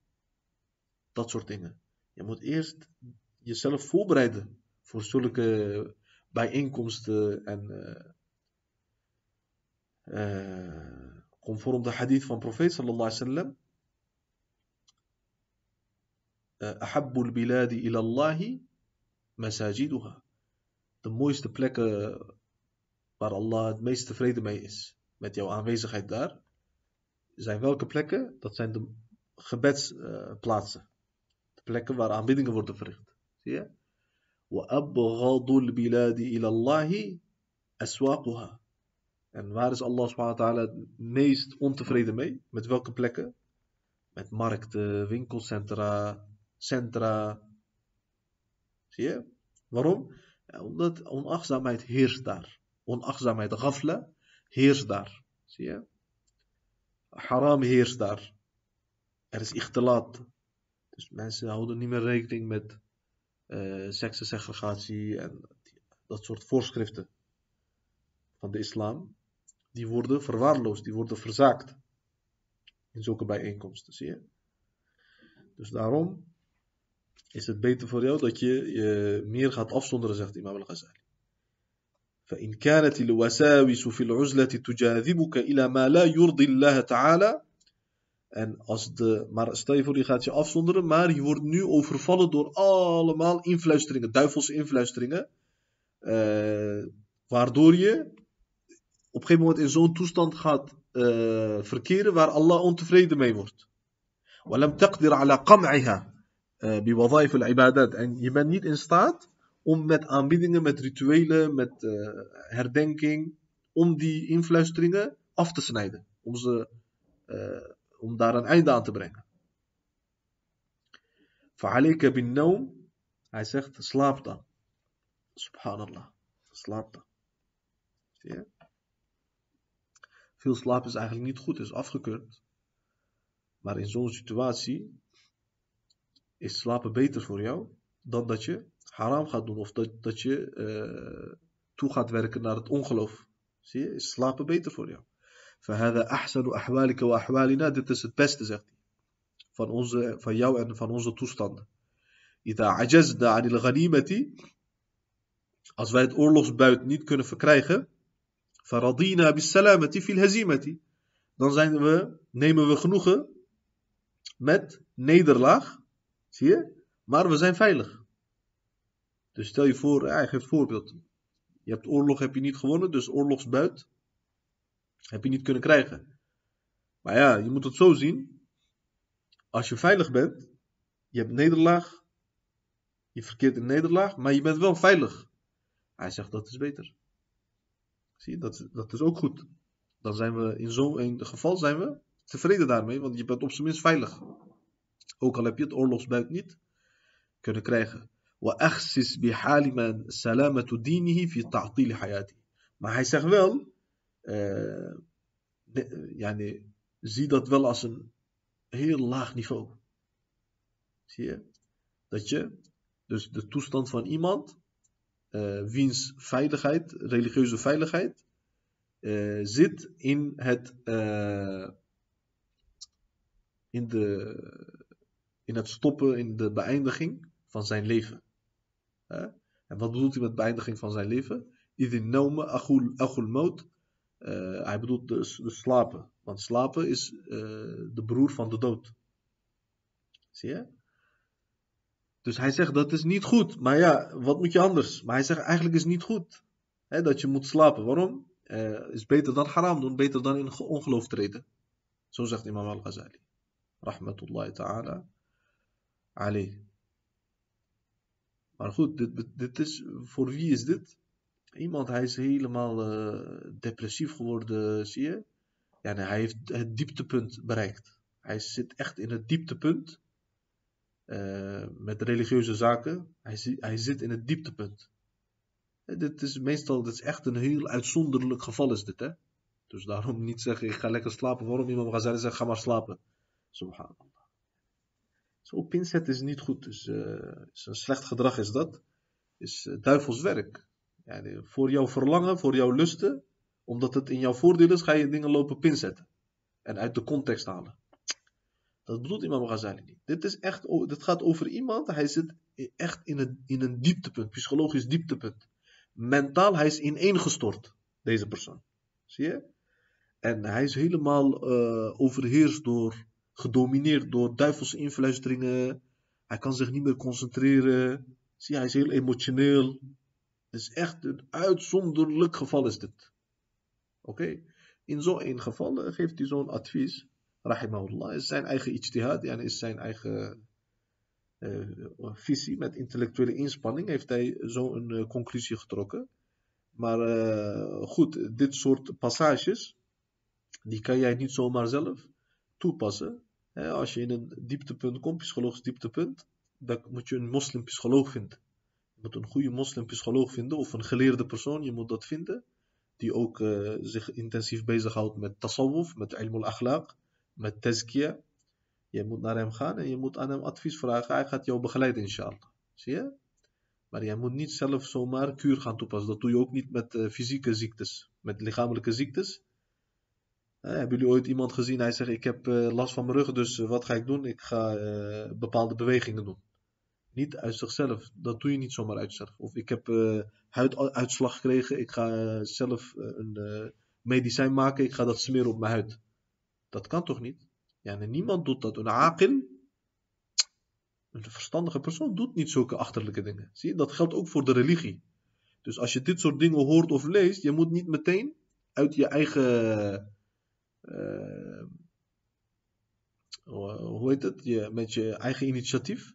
Dat soort dingen. Je moet eerst jezelf voorbereiden voor zulke bijeenkomsten en eh, eh, conform de hadith van profeet sallallahu alaihi wasallam. Eh, Ahabbul biladi الله masajiduha. De mooiste plekken waar Allah het meest tevreden mee is met jouw aanwezigheid daar, zijn welke plekken? Dat zijn de gebedsplaatsen. De plekken waar aanbiddingen worden verricht. Zie je? En waar is Allah subhanahu het meest ontevreden mee? Met welke plekken? Met markten, winkelcentra, centra. Zie je? Waarom? Omdat onachtzaamheid heerst daar. Onachtzaamheid, ghafla, heerst daar. Zie je? Haram heerst daar. Er is ichtilaat. Dus mensen houden niet meer rekening met uh, seksensegregatie en dat soort voorschriften van de islam. Die worden verwaarloosd, die worden verzaakt in zulke bijeenkomsten, zie je? Dus daarom is het beter voor jou dat je je meer gaat afzonderen, zegt Imam al-Ghazali. فإن كانت الوساوس في العزلة تجاذبك إلى ما لا يرضي الله تعالى En als de, maar stel je voor, je gaat je afzonderen, maar je wordt nu overvallen door allemaal influisteringen, duivelse influisteringen. Uh, waardoor je op een gegeven moment in zo'n toestand gaat uh, verkeren waar Allah ontevreden mee wordt. ولم تقدر على قمعها بوظائف العبادات. En je bent niet in staat om met aanbiedingen, met rituelen, met eh, herdenking, om die influisteringen af te snijden. Om, ze, eh, om daar een einde aan te brengen. Fa'alika bin naum. Hij zegt, slaap dan. Subhanallah. Slaap dan. Zie je? Veel slaap is eigenlijk niet goed, is afgekeurd. Maar in zo'n situatie is slapen beter voor jou dan dat je haram gaat doen of dat, dat je uh, toe gaat werken naar het ongeloof. Zie je, is slapen beter voor jou. فهذا أحسن أحوالك وأحوالنا dit is het beste zegt hij van, onze, van jou en van onze toestanden إذا عجزنا عن الغنيمة als wij het oorlogsbuit niet kunnen verkrijgen فَرَضِينَا بِالسَّلَامَةِ فِي الْهَزِيمَةِ Dan zijn we, nemen we genoegen met nederlaag. Zie je? Maar we zijn veilig. Dus stel je voor, hij geeft voorbeeld. Je hebt oorlog heb je niet gewonnen, dus oorlogsbuit heb je niet kunnen krijgen. Maar ja, je moet het zo zien. Als je veilig bent, je hebt nederlaag, je verkeert in nederlaag, maar je bent wel veilig. Hij zegt dat is beter. Zie je, dat, dat is ook goed. Dan zijn we in zo'n geval zijn we tevreden daarmee, want je bent op zijn minst veilig. Ook al heb je het oorlogsbuit niet kunnen krijgen. وأخسس بحال من سلامة دينه في تعطيل حياته. Maar hij zegt wel, uh, yani, zie dat wel als een heel laag niveau. Zie je? Dat je, dus de toestand van iemand uh, wiens veiligheid, religieuze veiligheid, uh, zit in het, uh, in, de, in het stoppen, in de beëindiging van zijn leven. En wat bedoelt hij met beëindiging van zijn leven? Idin nome achul moot. Hij bedoelt dus de slapen. Want slapen is de broer van de dood. Zie je? Dus hij zegt dat is niet goed. Maar ja, wat moet je anders? Maar hij zegt eigenlijk is niet goed. Hè, dat je moet slapen. Waarom? Uh, is beter dan haram doen, beter dan in ongeloof treden. Zo zegt Imam al-Ghazali. Rahmatullahi ta'ala. Ali. Maar goed, dit, dit, is, voor wie is dit? Iemand, hij is helemaal uh, depressief geworden, zie je? Ja, nee, hij heeft het dieptepunt bereikt. Hij zit echt in het dieptepunt. Uh, met religieuze zaken. Hij, hij zit in het dieptepunt. En dit is meestal, dit is echt een heel uitzonderlijk geval is dit, hè. Dus daarom niet zeggen, ik ga lekker slapen. Waarom iemand gaat zeggen, ga maar slapen. Subhanallah. Zo pinzet is niet goed. Dus is een slecht gedrag is dat. Is uh, duivelswerk. Ja, voor jouw verlangen, voor jouw lusten. Omdat het in jouw voordeel is, ga je dingen lopen pinzetten. En uit de context halen. Dat bedoelt Imam Ghazali niet. Dit, is echt, dit gaat over iemand, hij zit echt in een, in een dieptepunt, psychologisch dieptepunt. Mentaal, hij is ineengestort, deze persoon. Zie je? En hij is helemaal uh, overheerst door, gedomineerd door duivelse influisteringen. Hij kan zich niet meer concentreren. Zie hij is heel emotioneel. Het is echt een uitzonderlijk geval is dit. Oké? In zo'n geval geeft hij zo'n advies rahimahullah, is zijn eigen ijtihad, yani is zijn eigen uh, visie met intellectuele inspanning, heeft hij zo een uh, conclusie getrokken. Maar uh, goed, dit soort passages, die kan jij niet zomaar zelf toepassen. Als je in een dieptepunt komt, psychologisch dieptepunt, dan moet je een moslimpsycholoog vinden. Je moet een goede moslimpsycholoog vinden, of een geleerde persoon, je moet dat vinden. Die ook uh, zich intensief bezighoudt met tasawwuf, met ilm al-akhlaq, met tazkiyah. Je moet naar hem gaan en je moet aan hem advies vragen. Hij gaat jou begeleiden, inshallah. Zie je? Maar je moet niet zelf zomaar kuur gaan toepassen. Dat doe je ook niet met uh, fysieke ziektes, met lichamelijke ziektes. Uh, hebben jullie ooit iemand gezien? Hij zegt: Ik heb uh, last van mijn rug, dus wat ga ik doen? Ik ga bepaalde bewegingen doen. Niet uit zichzelf. Dat doe je niet zomaar uit zichzelf. Of ik heb huiduitslag gekregen. Ik ga zelf een medicijn maken. Ik ga dat smeren op mijn huid. Dat kan toch niet? Ja, en niemand doet dat. Een aqil, een verstandige persoon, doet niet zulke achterlijke dingen. Zie je, dat geldt ook voor de religie. Dus als je dit soort dingen hoort of leest, je moet niet meteen uit je eigen. Uh, hoe heet het? Je, met je eigen initiatief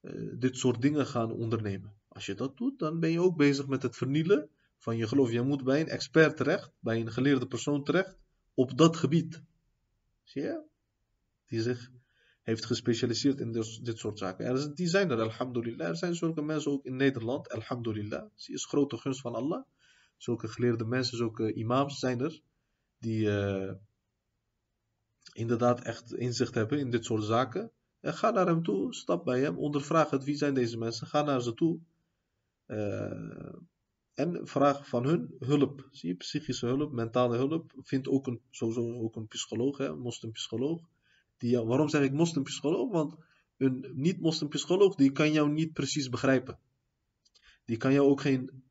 uh, dit soort dingen gaan ondernemen. Als je dat doet, dan ben je ook bezig met het vernielen van je geloof. Je moet bij een expert terecht, bij een geleerde persoon terecht, op dat gebied. Zie je? Die zich heeft gespecialiseerd in dit, dit soort zaken. Er, die zijn er, alhamdulillah. Er zijn zulke mensen ook in Nederland, alhamdulillah. Zie is grote gunst van Allah. Zulke geleerde mensen, zulke imams zijn er. Die uh, inderdaad echt inzicht hebben in dit soort zaken. En ga naar hem toe, stap bij hem, ondervraag het. Wie zijn deze mensen? Ga naar ze toe. Uh, en vraag van hun hulp. Zie je, psychische hulp, mentale hulp. Vind ook een, sowieso ook een psycholoog, hè, een moslimpsycholoog. Die, waarom zeg ik moslimpsycholoog? Want een niet-moslimpsycholoog die kan jou niet precies begrijpen. Die kan jou ook geen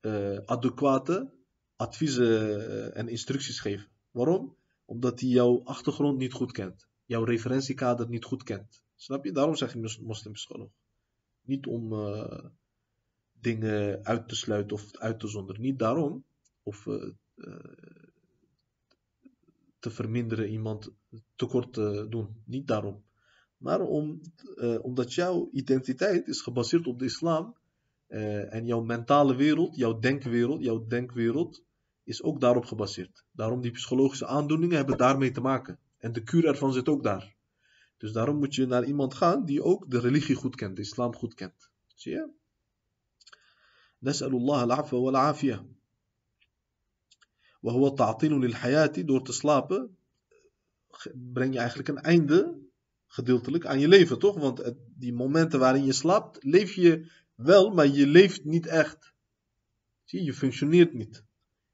uh, adequate adviezen uh, en instructies geven. Waarom? Omdat hij jouw achtergrond niet goed kent. Jouw referentiekader niet goed kent. Snap je? Daarom zeg ik moslimpsycholoog. Niet om... Uh, dingen uit te sluiten of uit te zonderen. Niet daarom, of uh, te verminderen iemand tekort te doen. Niet daarom. Maar om, omdat jouw identiteit is gebaseerd op de islam. En jouw mentale wereld, jouw denkwereld, jouw denkwereld is ook daarop gebaseerd. Daarom die psychologische aandoeningen hebben daarmee te maken. En de kuur ervan zit ook daar. Dus daarom moet je naar iemand gaan die ook de religie goed kent, de islam goed kent. Zie je? نسأل الله العفو والعافية وهو التعطيل للحياة door te slapen breng je eigenlijk een einde gedeeltelijk aan je leven toch want die momenten waarin je slaapt leef je wel maar je leeft niet echt zie je functioneert niet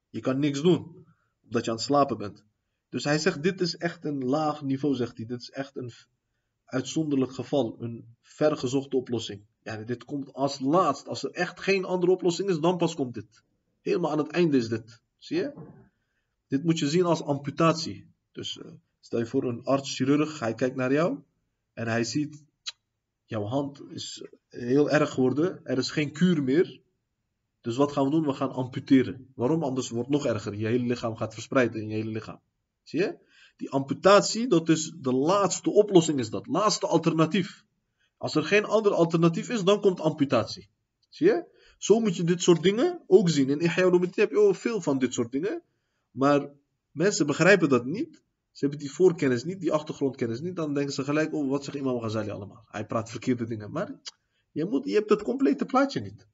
je kan niks doen omdat je aan het slapen bent dus hij zegt dit is echt een laag niveau zegt hij dit is echt een uitzonderlijk geval een vergezochte oplossing ja, dit komt als laatst. Als er echt geen andere oplossing is, dan pas komt dit. Helemaal aan het einde is dit. Zie je? Dit moet je zien als amputatie. Dus uh, stel je voor een arts-chirurg, hij kijkt naar jou en hij ziet, jouw hand is heel erg geworden, er is geen kuur meer. Dus wat gaan we doen? We gaan amputeren. Waarom? Anders wordt het nog erger. Je hele lichaam gaat verspreiden in je hele lichaam. Zie je? Die amputatie, dat is de laatste oplossing is dat. Laatste alternatief. Als er geen ander alternatief is, dan komt amputatie. Zie je? Zo moet je dit soort dingen ook zien. In Ihya heb je ook veel van dit soort dingen. Maar mensen begrijpen dat niet. Ze hebben die voorkennis niet, die achtergrondkennis niet. Dan denken ze gelijk, oh wat zegt Imam Ghazali allemaal? Hij praat verkeerde dingen. Maar je, moet, je hebt het complete plaatje niet.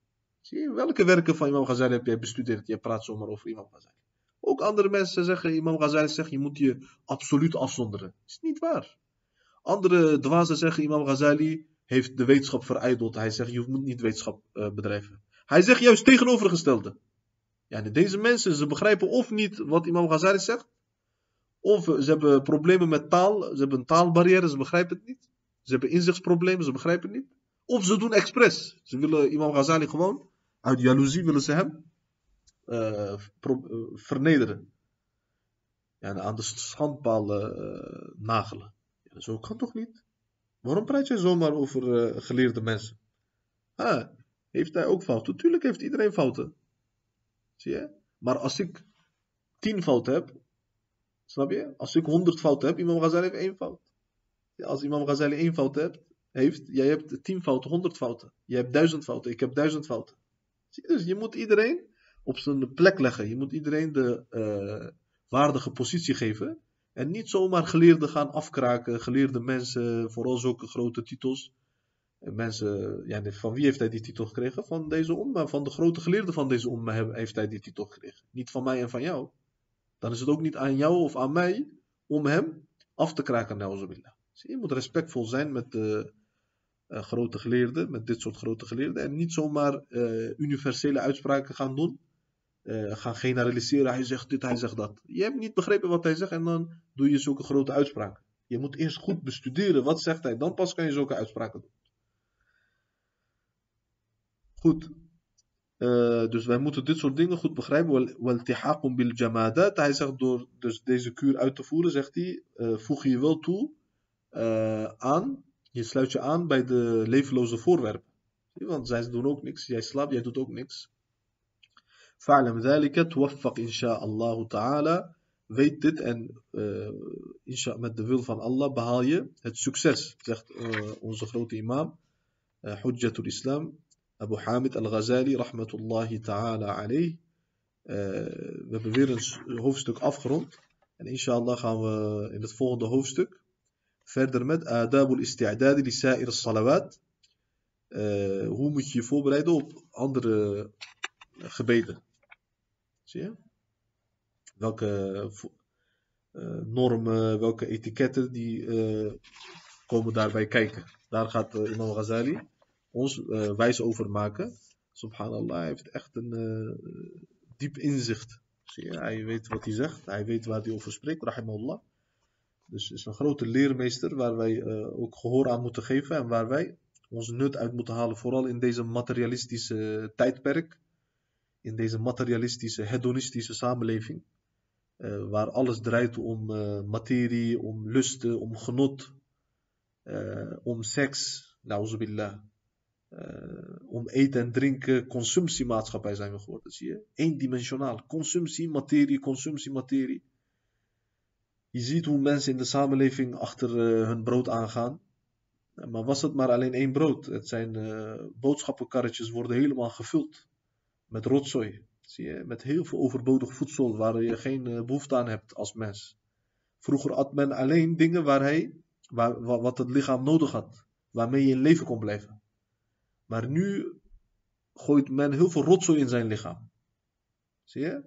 Zie? Welke werken van Imam Ghazali heb jij bestudeerd? Je praat zomaar over Imam Ghazali. Ook andere mensen zeggen, Imam Ghazali zegt, je moet je absoluut afzonderen. Is niet waar. Andere dwazen zeggen, Imam Ghazali, heeft de wetenschap verijdeld. Hij zegt, je moet niet wetenschap uh, bedrijven. Hij zegt juist tegenovergestelde. Ja, deze mensen, ze begrijpen of niet wat Imam Ghazali zegt, of ze hebben problemen met taal, ze hebben een taalbarrière, ze begrijpen het niet. Ze hebben inzichtsproblemen, ze begrijpen het niet. Of ze doen expres. Ze willen Imam Ghazali gewoon, uit jaloezie willen ze hem uh, vernederen. Ja, aan de schandpaal uh, nagelen. Ja, zo kan toch niet? Waarom praat je zomaar over geleerde mensen? Ah, heeft hij ook fouten? Tuurlijk heeft iedereen fouten. Zie je? Maar als ik tien fouten heb, Snap je? Als ik 100 fouten heb, Imam Ghazali heeft één fout. Als Imam Ghazali één fout hebt, heeft, jij hebt 10 fouten, 100 fouten. Jij hebt 1000 fouten, ik heb 1000 fouten. Dus je moet iedereen op zijn plek leggen. Je moet iedereen de uh, waardige positie geven. En niet zomaar geleerden gaan afkraken. Geleerde mensen, vooral zulke grote titels. En mensen, ja, van wie heeft hij die titel gekregen? Van deze omma. Van de grote geleerden van deze omma heeft hij die titel gekregen. Niet van mij en van jou. Dan is het ook niet aan jou of aan mij om hem af te kraken, nauzubillah. Dus je moet respectvol zijn met de uh, grote geleerden, met dit soort grote geleerden. En niet zomaar uh, universele uitspraken gaan doen. Uh, gaan generaliseren, hij zegt dit, hij zegt dat. Je hebt niet begrepen wat hij zegt en dan doe je zulke grote uitspraken. Je moet eerst goed bestuderen, wat zegt hij, dan pas kan je zulke uitspraken doen. Goed. Dus wij moeten dit soort dingen goed begrijpen. Waltihaqum bil jamadat. Hij zegt door dus deze kuur uit te voeren, zegt hij, voeg je wel toe aan, je sluit je aan bij de levenloze voorwerpen. Want zij doen ook niks, jij slaapt, jij doet ook niks. Fa'lam dhalika, tuwaffaq insha'Allah ta'ala. Weet dit en uh, met de wil van Allah behaal je het succes, zegt uh, onze grote imam, uh, Hujjatul Islam, Abu Hamid al-Ghazali, rahmatullahi ta'ala alayh. we hebben weer een hoofdstuk afgerond. En inshallah gaan we in het volgende hoofdstuk verder met Adabul Isti'adadi li Sa'ir salawat. hoe moet je je voorbereiden op andere gebeden? Zie je? Welke uh, normen, welke etiketten, die uh, komen daarbij kijken. Daar gaat Imam Ghazali ons wijs over maken. Subhanallah, hij heeft echt een diep inzicht. Zie je? Hij weet wat hij zegt, hij weet waar hij over spreekt, rahimahullah. Dus het is een grote leermeester waar wij ook gehoor aan moeten geven en waar wij ons nut uit moeten halen, vooral in deze materialistische tijdperk in deze materialistische, hedonistische samenleving, uh, waar alles draait om uh, materie, om lusten, om genot, om seks, nauzubillah, om eten en drinken, consumptiemaatschappij zijn we geworden, zie je? Eendimensionaal, consumptie, materie, consumptie, materie. Je ziet hoe mensen in de samenleving achter hun brood aangaan. Maar was het maar alleen één brood? Het zijn boodschappenkarretjes worden helemaal gevuld met rotzooi. Zie je? Met heel veel overbodig voedsel waar je geen uh, behoefte aan hebt als mens. Vroeger at men alleen dingen waar hij, waar, wat het lichaam nodig had. Waarmee je in leven kon blijven. Maar nu gooit men heel veel rotzooi in zijn lichaam. Zie je?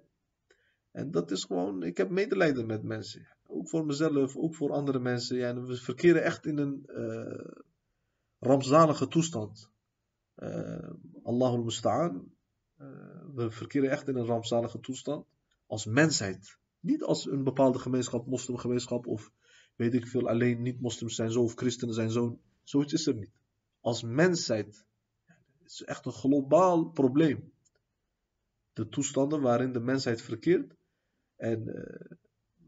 En dat is gewoon, ik heb medelijden met mensen. Ook voor mezelf, ook voor andere mensen. Ja, we verkeren echt in een uh, rampzalige toestand. Uh, Allahul Musta'an. Uh, we verkeren echt in een rampzalige toestand. Als mensheid. Niet als een bepaalde gemeenschap, moslimgemeenschap of weet ik veel, alleen niet-moslims zijn zo of christenen zijn zo. Zoiets is er niet. Als mensheid. Het is echt een globaal probleem. De toestanden waarin de mensheid verkeert. En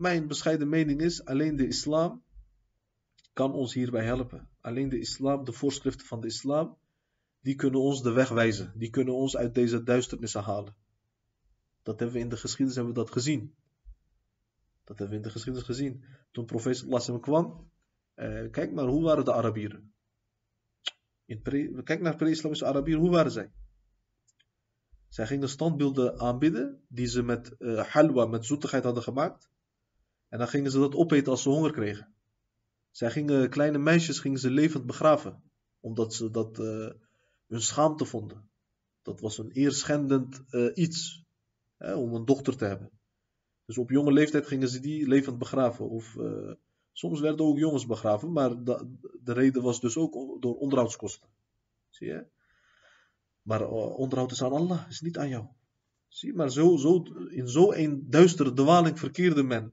mijn bescheiden mening is, alleen de islam kan ons hierbij helpen. Alleen de islam, de voorschriften van de islam, die kunnen ons de weg wijzen. Die kunnen ons uit deze duisternissen halen. Dat hebben we in de geschiedenis hebben we dat gezien. Dat hebben we in de geschiedenis gezien. Toen profeet sallallahu kwam, eh, kijk maar, hoe waren de Arabieren? Kijk naar pre-islamische Arabieren, hoe waren zij? Zij gingen standbeelden aanbidden, die ze met uh, halwa, met zoetigheid hadden gemaakt. En dan gingen ze dat opeten als ze honger kregen. Zij gingen, kleine meisjes gingen ze levend begraven. Omdat ze dat... Uh, hun schaamte vonden. Dat was een eerschendend uh, iets hè, om een dochter te hebben. Dus op jonge leeftijd gingen ze die levend begraven. Of uh, soms werden ook jongens begraven, maar de, de, reden was dus ook door onderhoudskosten. Zie je? Maar onderhoud is aan Allah, is niet aan jou. Zie, maar zo, zo, in zo'n duistere dwaling verkeerde men.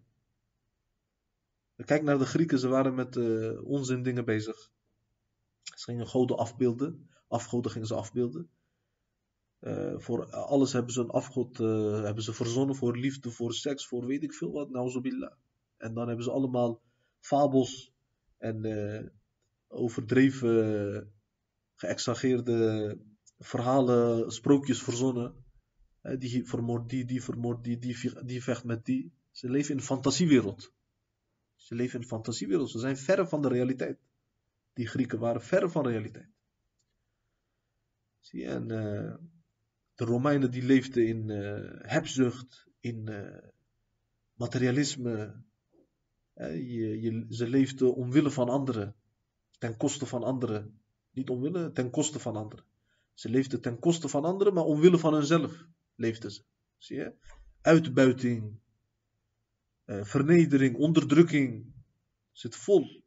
Kijk naar de Grieken, ze waren met uh, onzin dingen bezig. Ze gingen goden afbeelden afgoden gingen ze afbeelden. Uh, voor alles hebben ze een afgod uh, hebben ze verzonnen voor liefde, voor seks, voor weet ik veel wat. En dan hebben ze allemaal fabels en overdreven, geëxageerde verhalen, sprookjes verzonnen. die vermoord die, die vermoord die, die, die vecht met die. Ze leven in een fantasiewereld. Ze leven in fantasiewereld. Ze zijn verre van de realiteit. Die Grieken waren verre van realiteit. Zie je, en uh, de Romeinen die leefden in uh, hebzucht, in uh, materialisme. Ze leefden omwille van anderen, ten koste van anderen. Niet omwille, ten koste van anderen. Ze leefden ten koste van anderen, maar omwille van hunzelf leefden ze. Zie je? Uitbuiting, uh, vernedering, onderdrukking. Zit vol.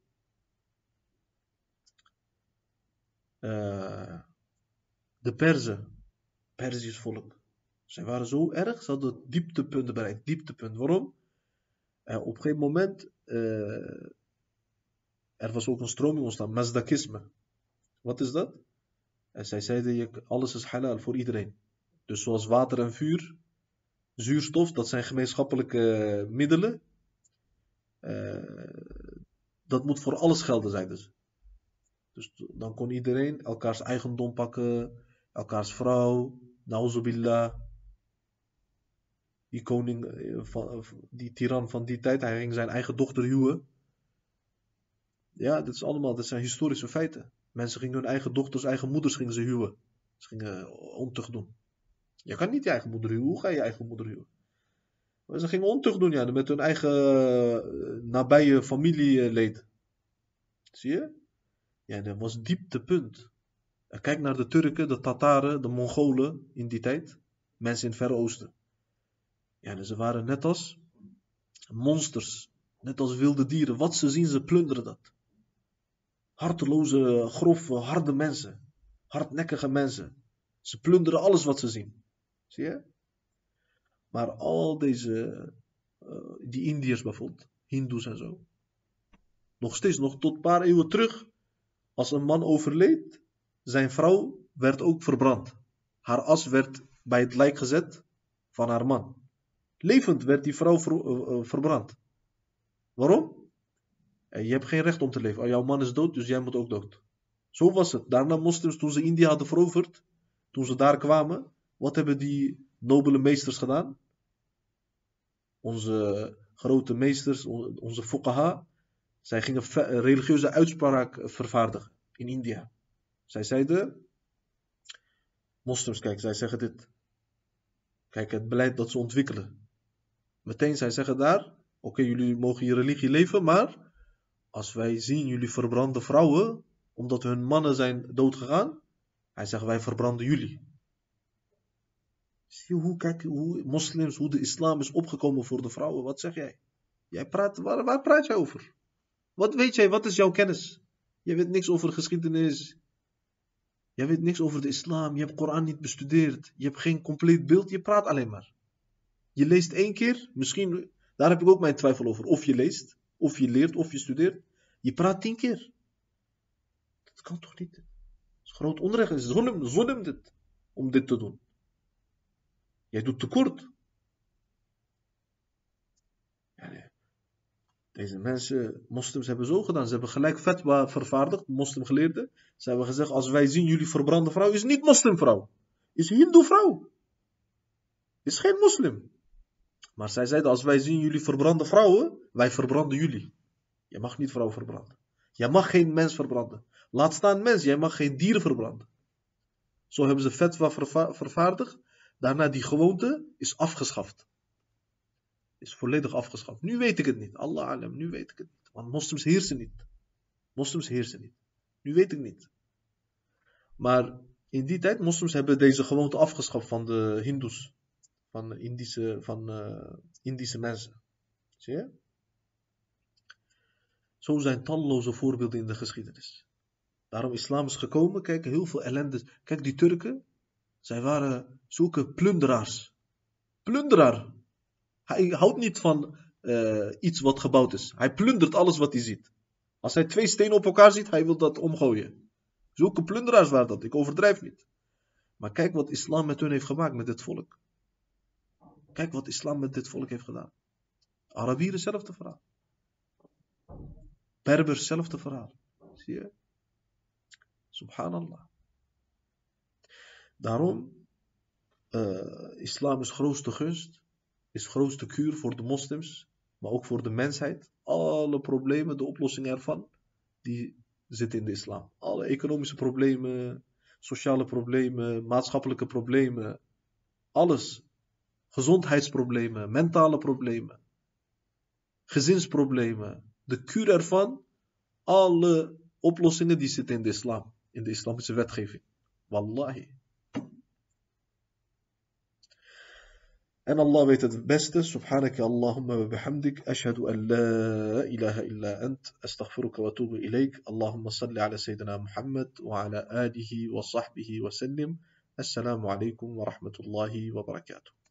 Uh, de Perzen, Perzisch volk. Zij waren zo erg, ze hadden dieptepunten bereikt. Dieptepunt. Waarom? Uh, op een gegeven moment, er was ook een stroming ontstaan, Mazdakisme. Wat is dat? En zij zeiden, alles is halal voor iedereen. Dus zoals water en vuur, zuurstof, dat zijn gemeenschappelijke middelen. Uh, dat moet voor alles gelden, zeiden ze. Dus dan kon iedereen elkaars eigendom pakken, elkaars vrouw, nauzubillah. Die koning, eh, van, die tiran van die tijd, hij ging zijn eigen dochter huwen. Ja, dit is allemaal, dit zijn historische feiten. Mensen gingen hun eigen dochters, eigen moeders gingen ze huwen. Ze gingen ontucht doen. Je kan niet je eigen moeder huwen. Hoe ga je je eigen moeder huwen? Ze gingen ontucht doen ja, met hun eigen uh, nabije familieleden. Zie je? Ja, dat was dieptepunt. Kijk naar de Turken, de Tataren, de Mongolen in die tijd. Mensen in het Verre Oosten. Ja, ze waren net als monsters. Net als wilde dieren. Wat ze zien, ze plunderen dat harteloze, grove, harde mensen. Hardnekkige mensen. Ze plunderen alles wat ze zien. Zie je? Maar al deze, uh, die Indiërs bijvoorbeeld, Hindoes en zo. Nog steeds, nog tot een paar eeuwen terug. Als een man overleed, zijn vrouw werd ook verbrand. Haar as werd bij het lijk gezet van haar man. Levend werd die vrouw uh, uh, verbrand. Waarom? Je hebt geen recht om te leven. Oh, jouw man is dood, dus jij moet ook dood. Zo was het. Daarna moslims, toen ze India hadden veroverd, toen ze daar kwamen, wat hebben die nobele meesters gedaan? Onze grote meesters, onze fuqaha, zij gingen religieuze uitspraak vervaardigen in India. Zij zeiden, moslims, kijk, zij zeggen dit. Kijk, het beleid dat ze ontwikkelen. Meteen, zij zeggen daar, oké, jullie mogen je religie leven, maar als wij zien jullie verbranden vrouwen, omdat hun mannen zijn doodgegaan, hij zegt wij verbranden jullie. Zie je hoe, kijk, hoe moslims, hoe de islam is opgekomen voor de vrouwen, wat zeg jij? Jij praat, waar, waar praat jij over? Wat weet jij, wat is jouw kennis? Je weet niks over de geschiedenis. Je weet niks over de islam. Je hebt Koran niet bestudeerd. Je hebt geen compleet beeld. Je praat alleen maar. Je leest één keer. Misschien, daar heb ik ook mijn twijfel over. Of je leest. Of je leert of je studeert. Je praat tien keer. Dat kan toch niet? Dat is groot onrecht. Het is zulm dit. Om dit te doen. Jij doet tekort. Deze mensen, moslims, hebben zo gedaan. Ze hebben gelijk fatwa vervaardigd, moslimgeleerden. Ze hebben gezegd, als wij zien jullie verbrande vrouw, is niet moslimvrouw. Is hindoe vrouw. Is geen moslim. Maar zij zeiden, als wij zien jullie verbrande vrouwen, wij verbranden jullie. Je mag niet vrouwen verbranden. Je mag geen mens verbranden. Laat staan mens, jij mag geen dieren verbranden. Zo hebben ze fatwa verva vervaardigd. Daarna die gewoonte is afgeschaft. Is volledig afgeschaft. Nu weet ik het niet. Allah alam, nu weet ik het niet. Want moslims heersen niet. Moslims heersen niet. Nu weet ik niet. Maar in die tijd, moslims hebben deze gewoonte afgeschaft van de hindoes van Indische, van, uh, Indische mensen. Zie je? Zo zijn talloze voorbeelden in de geschiedenis. Daarom islam is gekomen. Kijk, heel veel ellende. Kijk, die Turken. Zij waren zulke plunderaars. Plunderaar. Hij houdt niet van uh, iets wat gebouwd is. Hij plundert alles wat hij ziet. Als hij twee stenen op elkaar ziet, hij wil dat omgooien. Zulke plunderaars waren dat. Ik overdrijf niet. Maar kijk wat islam met hun heeft gemaakt, met dit volk. Kijk wat islam met dit volk heeft gedaan. Arabieren, hetzelfde verhaal. Berbers, hetzelfde verhaal. Zie je? Subhanallah. Daarom, uh, islam is grootste gunst. is grootste kuur voor de moslims, maar ook voor de mensheid. Alle problemen, de oplossing ervan, die zitten in de islam. Alle economische problemen, sociale problemen, maatschappelijke problemen, alles. Gezondheidsproblemen, mentale problemen, gezinsproblemen. De kuur ervan, alle oplossingen die zitten in de islam, in de islamische wetgeving. Wallahi. أنا الله ويتد بست سبحانك اللهم وبحمدك. أشهد أن لا إله إلا أنت. أستغفرك وأتوب إليك. اللهم صل على سيدنا محمد وعلى آله وصحبه وسلم. السلام عليكم ورحمة الله وبركاته.